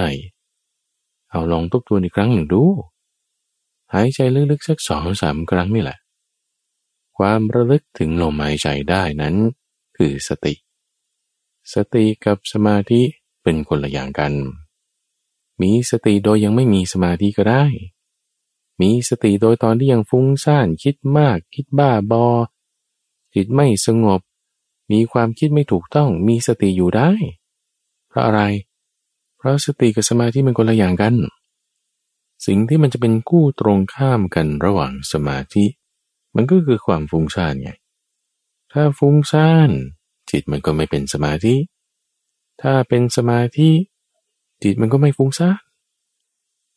เอาลองทบทวนอีกครั้งหนึ่งดู หายใจลึกๆสักสองสามครั้งนี่แหละ ความระลึกถึงลมหายใจได้นั้น คือสติ สติกับสมาธิเป็นคนละอย่างกัน มีสติโดยยังไม่มีสมาธิก็ได้ มีสติโดยตอนที่ยังฟุ้งซ่านคิดมาก คิดบ้าบอจิตไม่สงบ มีความคิดไม่ถูกต้องมีสติอยู่ได้ เพราะอะไร เพราะสติกับสมาธิมันคนละอย่างกัน สิ่งที่มันจะเป็นคู่ตรงข้ามกันระหว่างสมาธิ มันก็คือความฟุ้งซ่านไง ถ้าฟุ้งซ่านจิตมันก็ไม่เป็นสมาธิ ถ้าเป็นสมาธิจิตมันก็ไม่ฟุ้งซ่าน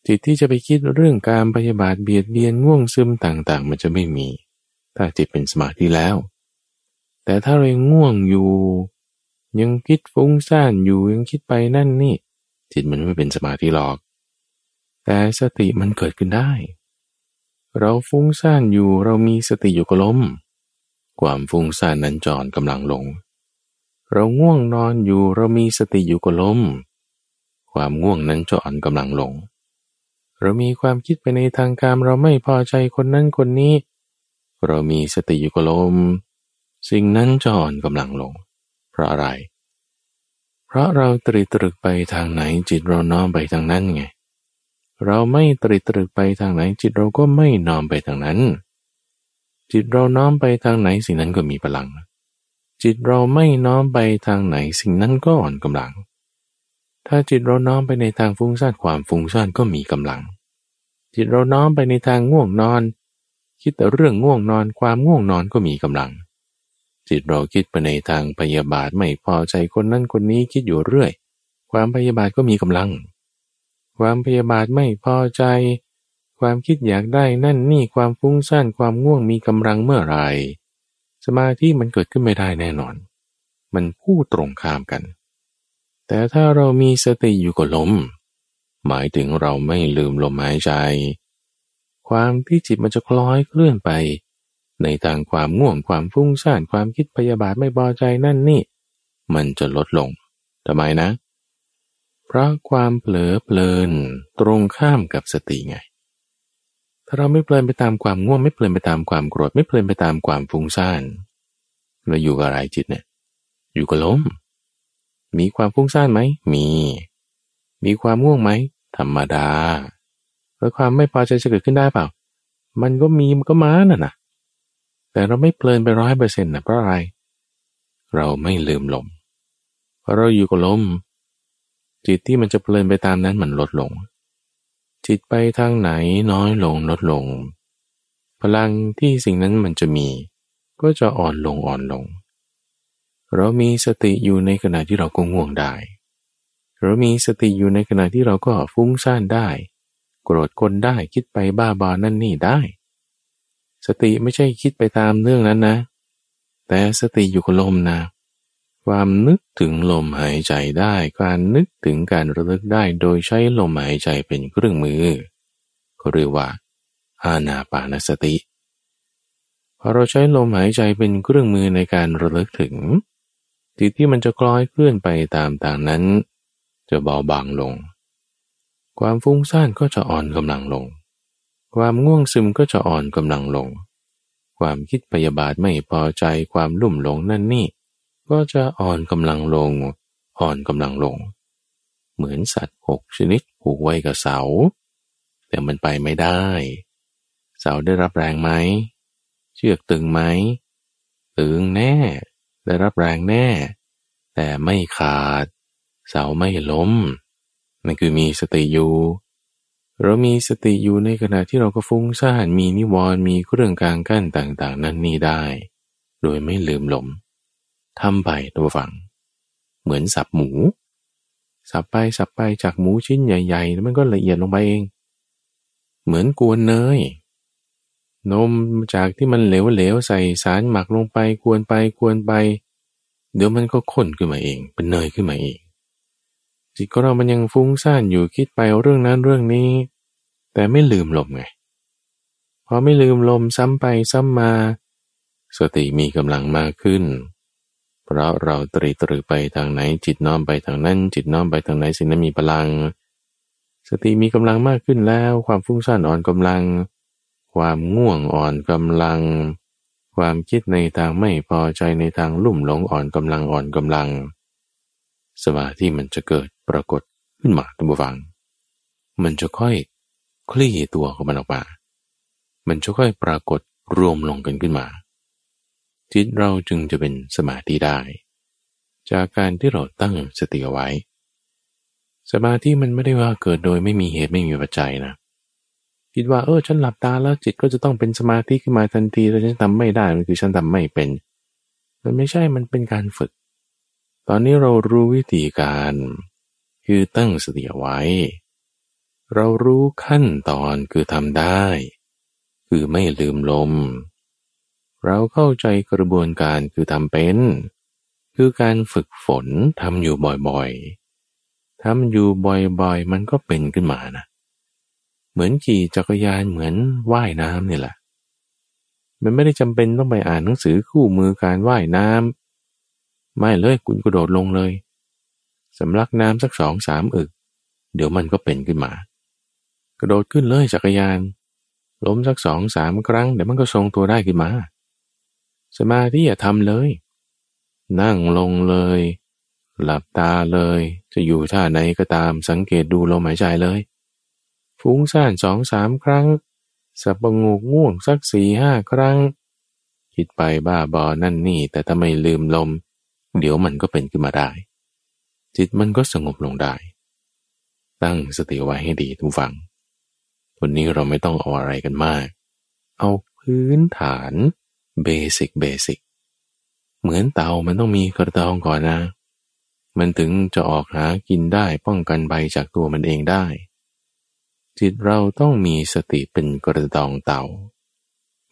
จิตที่จะไปคิดเรื่องการพยาบาทเบียดเบียนง่วงซึมต่างๆ มันจะไม่มี ถ้าจิตเป็นสมาธิแล้ว แต่ถ้าเรายังง่วงอยู่ ยังคิดฟุ้งซ่านอยู่ยังคิดไปนั่นนี่ จิตมันไม่เป็นสมาธิหรอก แต่สติมันเกิดขึ้นได้ เราฟุ้งซ่านอยู่เรามีสติอยู่กับลมความฟุ้งซ่านนั้นจอนกำลังลง เราง่วงนอนอยู่เรามีสติอยู่กับลมความง่วงนั้นจอนกำลังลง เรามีความคิดไปในทางการเราไม่พอใจคนนั้นคนนี้ เรามีสติอยู่กับลมสิ่งนั้นจอนกำลังลง ราะอะไร เพราะเราตรีตรึกไปทางไหนจิตเราน้อมไปทางนั้นไง เราไม่ตรีตรึกไปทางไหนจิตเราก็ไม่น้อมไปทางนั้น จิตเราน้อมไปทางไหนสิ่งนั้นก็มีพลัง จิตเราไม่น้อมไปทางไหนสิ่งนั้นก็อ่อนกำลัง ถ้าจิตเราน้อมไปในทางฟุ้งซ่านความฟุ้งซ่านก็มีกำลัง จิตเราน้อมไปในทางง่วงนอน คิดแต่เรื่องง่วงนอนความง่วงนอนก็มีกำลัง จิตเราคิดไปในทางพยาบาทไม่พอใจคนนั้นคนนี้คิดอยู่เรื่อย ความพยาบาทก็มีกำลัง ความพยาบาทไม่พอใจ ความคิดอยากได้นั่นนี่ความฟุ้งซ่านความง่วงมีกำลังเมื่อไรสมาธิมันเกิดขึ้นไม่ได้แน่นอน มันคู่ตรงข้ามกัน แต่ถ้าเรามีสติอยู่กับลม หมายถึงเราไม่ลืมลมหายใจ ความที่จิตมันจะคล้อยเคลื่อนไป ในทางความง่วงความฟุ้งซ่านความคิดพยาบาทไม่พอใจนั่นนี่ มันจะลดลงทำไมนะ เพราะความเผลอเพลินตรงข้ามกับสติไง ถ้าเราไม่เพลินไปตามความง่วง ไม่เพลินไปตามความโกรธไม่เพลินไปตามความฟุ้งซ่านเราอยู่กับอะไรจิตเนี่ย อยู่กับลมมีความฟุ้งซ่านไหม มี มีความง่วงไหม ธรรมดา แล้วความไม่พอใจจะเกิดขึ้นได้เปล่า มันก็มีมันก็มาน่ะนะ แต่เราไม่เพลินไปร้อยเปอร์เซ็นต์นะเพราะอะไร เราไม่ลืมลมเพราะเราอยู่กับลม จิตที่มันจะเพลินไปตามนั้นมันลดลง จิตไปทางไหนน้อยลงลดลง พลังที่สิ่งนั้นมันจะมี ก็จะอ่อนลงอ่อนลง เรามีสติอยู่ในขณะที่เราก็ง่วงได้เรามีสติอยู่ในขณะที่เราก็ฟุ้งซ่านได้ โกรธคนได้คิดไปบ้าบอนั่นนี่ได้ สติไม่ใช่คิดไปตามเรื่องนั้นนะ แต่สติอยู่กับลมนะ ความนึกถึงลมหายใจได้ การนึกถึงการระลึกได้โดยใช้ลมหายใจเป็นเครื่องมือเขาเรียกว่า อานาปานสติพอเราใช้ลมหายใจเป็นเครื่องมือในการระลึกถึงจิตที่มันจะคล้อยเคลื่อนไปตามต่างนั้น จะเบาบางลง ความฟุ้งซ่านก็จะอ่อนกำลังลง ความง่วงซึมก็จะอ่อนกำลังลง ความคิดพยาบาทไม่พอใจความลุ่มหลงนั่นนี่ ก็จะอ่อนกำลังลง อ่อนกำลังลง เหมือนสัตว์หกชนิดผูกไว้กับเสา แต่มันไปไม่ได้ เสาได้รับแรงไหม เชือกตึงไหม ตึงแน่ ได้รับแรงแน่ แต่ไม่ขาด เสาไม่ล้มนั่นคือมีสติอยู่ เรามีสติอยู่ในขณะที่เราก็ฟุ้งซ่านมีนิวรณ์มีเครื่องกลางกั้นต่างๆ นั่นนี่ได้ โดยไม่ลืมหลมทำไปตัวฝัง เหมือนสับหมู สับไปสับไปจากหมูชิ้นใหญ่ๆแล้วมันก็ละเอียดลงไปเอง เหมือนกวนเนยนมจากที่มันเหลวๆใส่สารหมักลงไปกวนไปกวนไป เดี๋ยวมันก็ข้นขึ้นมาเอง เป็นเนยขึ้นมาเอง จิตของเรามันยังฟุ้งซ่านอยู่คิดไปเรื่องนั้นเรื่องนี้ แต่ไม่ลืมลมไงพอไม่ลืมลมซ้ำไปซ้ำมา สติมีกำลังมากขึ้น เพราะเราตรีตรึกไปทางไหนจิตน้อมไปทางนั้น จิตน้อมไปทางไหนสิ่งนั้นมีพลัง สติมีกำลังมากขึ้นแล้ว ความฟุ้งซ่านอ่อนกำลัง ความง่วงอ่อนกำลัง ความคิดในทางไม่พอใจในทางลุ่มหลงอ่อนกำลังอ่อนกำลังสมาธิมันจะเกิด ปรากฏขึ้นมาท่านผู้ฟัง มันจะค่อยคลี่ตัวของมันออกมา มันจะค่อยปรากฏรวมลงกันขึ้นมา จิตเราจึงจะเป็นสมาธิได้ จากการที่เราตั้งสติเอาไว้ สมาธิมันไม่ได้ว่าเกิดโดยไม่มีเหตุไม่มีปัจจัยนะคิดว่าเออฉันหลับตาแล้วจิตก็จะต้องเป็นสมาธิขึ้นมาทันทีแล้วฉันทำไม่ได้มันคือฉันทำไม่เป็น มันไม่ใช่มันเป็นการฝึก ตอนนี้เรารู้วิธีการ คือตั้งสติไว้ เรารู้ขั้นตอนคือทำได้ คือไม่ลืมลม เราเข้าใจกระบวนการคือทำเป็น คือการฝึกฝนทำอยู่บ่อยๆทำอยู่บ่อยๆ มันก็เป็นขึ้นมานะ เหมือนขี่จักรยานเหมือนว่ายน้ำนี่แหละ มันไม่ได้จำเป็นต้องไปอ่านหนังสือคู่มือการว่ายน้ำไม่เลยคุณกระโดดลงเลย สำลักน้ำสักสองสามอึก เดี๋ยวมันก็เป็นขึ้นมา กระโดดขึ้นเลยจักรยาน ล้มสักสองสามครั้งเดี๋ยวมันก็ทรงตัวได้ขึ้นมา สมาธิอย่าทำเลย นั่งลงเลย หลับตาเลย จะอยู่ท่าไหนก็ตามสังเกตดูลมหายใจเลย ฟุ้งซ่านสองสามครั้ง สับประงกง่วงสักสี่ห้าครั้ง คิดไปบ้าบอนั่นนี่แต่ถ้าไม่ลืมลม เดี๋ยวมันก็เป็นขึ้นมาได้ จิตมันก็สงบลงได้ ตั้งสติไว้ให้ดีทุกฝัง วันนี้เราไม่ต้องเอาอะไรกันมาก เอาพื้นฐานเบสิกเบสิกเหมือนเตามันต้องมีกระดองก่อนนะ มันถึงจะออกหากินได้ป้องกันใบจากตัวมันเองได้ จิตเราต้องมีสติเป็นกระดองเตา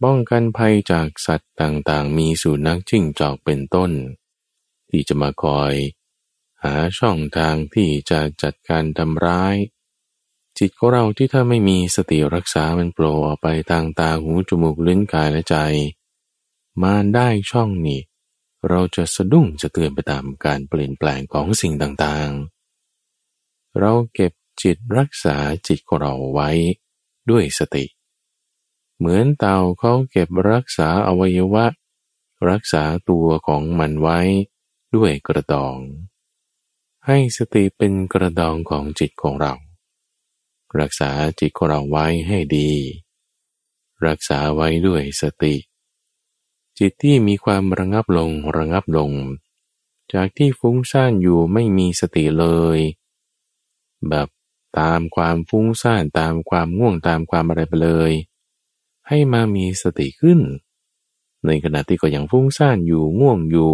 ป้องกันภัยจากสัตว์ต่างๆ มีสุนัขจิ้งจอกเป็นต้น ที่จะมาคอย หาช่องทางที่จะจัดการทำร้าย จิตของเราที่ถ้าไม่มีสติรักษามันโผล่ออกไปทางตาหูจมูกลิ้นกายและใจ มาได้ช่องนี้ เราจะสะดุ้งจะเตือนไปตามการเปลี่ยนแปลงของสิ่งต่างๆ เราเก็บจิตรักษาจิตของเราไว้ด้วยสติ เหมือนเต่าเขาเก็บรักษาอวัยวะ รักษาตัวของมันไว้ด้วยกระดอง ให้สติเป็นกระดองของจิตของเรา รักษาจิตของเราไว้ให้ดี รักษาไว้ด้วยสติ จิตที่มีความระงับลงระงับลง จากที่ฟุ้งซ่านอยู่ไม่มีสติเลย แบบตามความฟุ้งซ่านตามความง่วงตามความอะไรไปเลย ให้มามีสติขึ้น ในขณะที่ก็ยังฟุ้งซ่านอยู่ง่วงอยู่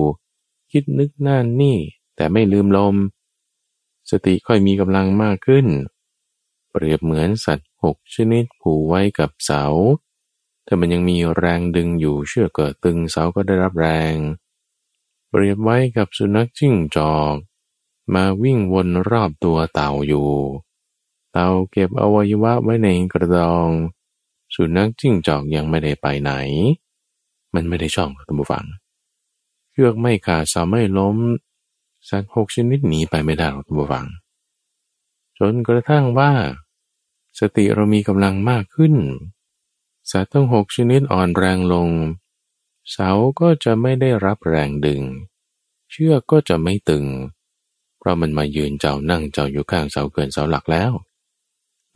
คิดนึกนั่นนี่แต่ไม่ลืมลม สติค่อยมีกำลังมากขึ้น เปรียบเหมือนสัตว์หกชนิดผูกไว้กับเสา ถ้ามันยังมีแรงดึงอยู่เชื่อเกิดตึงเสาก็ได้รับแรง เปรียบไว้กับสุนัขจิ้งจอก มาวิ่งวนรอบตัวเต่าอยู่ เต่าเก็บอวัยวะไว้ในกระดอง สุนัขจิ้งจอกยังไม่ได้ไปไหน มันไม่ได้ช่องคุณผู้ฟังเชือกไม่ขาดเสาไม่ล้ม สัตว์หกชนิดหนีไปไม่ได้หรอกคุณผู้ฟัง จนกระทั่งว่า สติเรามีกำลังมากขึ้น สัตว์ทั้งหกชนิดอ่อนแรงลง เสาก็จะไม่ได้รับแรงดึง เชือกก็จะไม่ตึง เพราะมันมายืนเจ้านั่งเจ้าอยู่ข้างเสาเกินเสาหลักแล้ว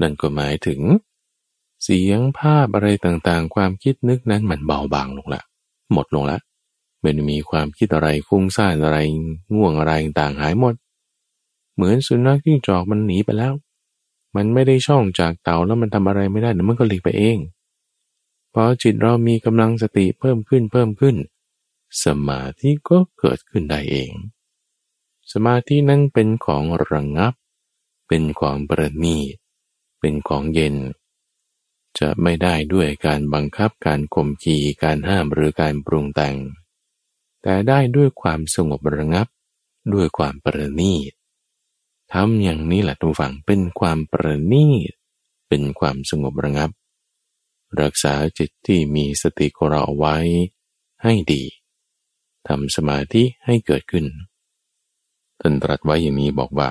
นั่นก็หมายถึง เสียงภาพอะไรต่างๆ ความคิดนึกนั้นมันเบาบางลงละ หมดลงละ ไม่มีความคิดอะไรฟุ้งซ่านอะไรง่วงอะไรต่างหายหมด เหมือนสุนัขที่จอกมันหนีไปแล้ว มันไม่ได้ช่องจากเต่าแล้วมันทำอะไรไม่ได้เดี๋ยวมันก็หลีกไปเองพอจิตเรามีกำลังสติเพิ่มขึ้นเพิ่มขึ้น สมาธิก็เกิดขึ้นได้เอง สมาธินั้นเป็นของระงงับ เป็นของประณีตเป็นของเย็น จะไม่ได้ด้วยการบังคับการข่มขีการห้ามหรือการปรุงแต่ง แต่ได้ด้วยความสงบระงับ ด้วยความประณีตทำอย่างนี้แหละทุกฝังเป็นความประณีตเป็นความสงบระงับ รักษาจิตที่มีสติของเราไว้ให้ดีทำสมาธิให้เกิดขึ้นท่านตรัสไว้อย่างนี้บอกว่า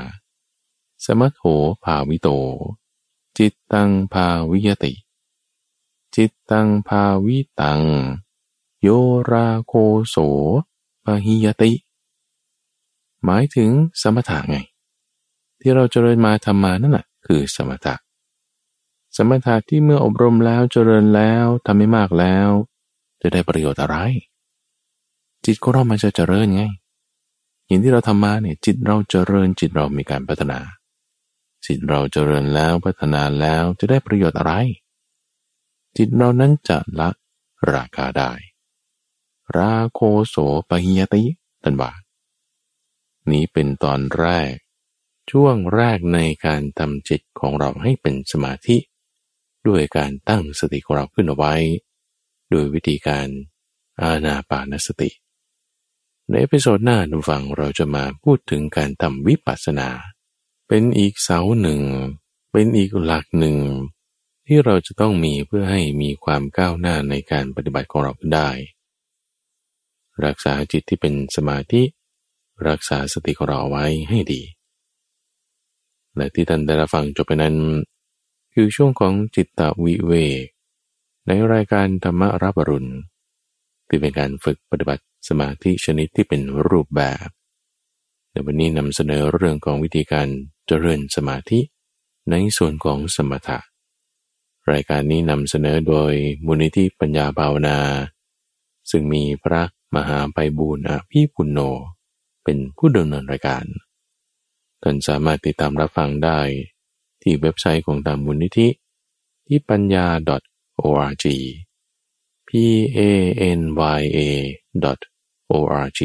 สมัโหภาวิโต จิตตังภาวิยติ จิตตังภาวิตัง โยราโคโสปหิยติ หมายถึงสมถะไง ที่เราจเจริญมาทำมานั่นแหละคือสมถะ สมถะที่เมื่ออบรมแล้วเจริญแล้วทำไม่มากแล้ว จะได้ประโยชน์อะไร จิตของเรามันจะเจริญไงอย่างที่เราทำมาเนี่ยจิตเราเจริญจิตเรามีการพัฒนา จิตเราเจริญแล้วพัฒนาแล้วจะได้ประโยชน์อะไร จิตเรานั้นจะละราคาได้ ราโคโสปหิยติตันบานี้เป็นตอนแรก ช่วงแรกในการทำจิตของเราให้เป็นสมาธิ ด้วยการตั้งสติของเราขึ้นเอาไว้ โดยวิธีการอานาปานสติ ใน episode หน้าผู้ฟังเราจะมาพูดถึงการทำวิปัสสนา เป็นอีกเสาหนึ่ง เป็นอีกหลักหนึ่ง ที่เราจะต้องมีเพื่อให้มีความก้าวหน้าในการปฏิบัติของเราได้ รักษาจิตที่เป็นสมาธิ รักษาสติของเราไว้ให้ดี และที่ท่านได้รับฟังจบไปนั้น คือช่วงของจิตตวิเวกในรายการธรรมรับรุณที่เป็นการฝึกปฏิบัติสมาธิชนิดที่เป็นรูปแบบในวันนี้นำเสนอเรื่องของวิธีการเจริญสมาธิในส่วนของสมถะ รายการนี้นำเสนอโดยมูลนิธิปัญญาภาวนา ซึ่งมีพระ มหาไปบูรณ์อภิปุณโญเป็นผู้ดำเนินรายการ ท่านสามารถติดตามรับฟังได้ที่เว็บไซต์ของตามมูลนิธิที่ปัญญา .org p a n y a .org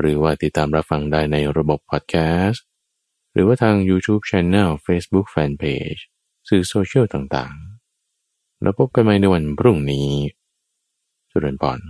หรือว่าติดตามรับฟังได้ในระบบพอดแคสต์ หรือว่าทาง YouTube Channel Facebook Fanpage สื่อโซเชียลต่างๆ แล้วพบกันใหม่ในวันพรุ่งนี้จุรินพร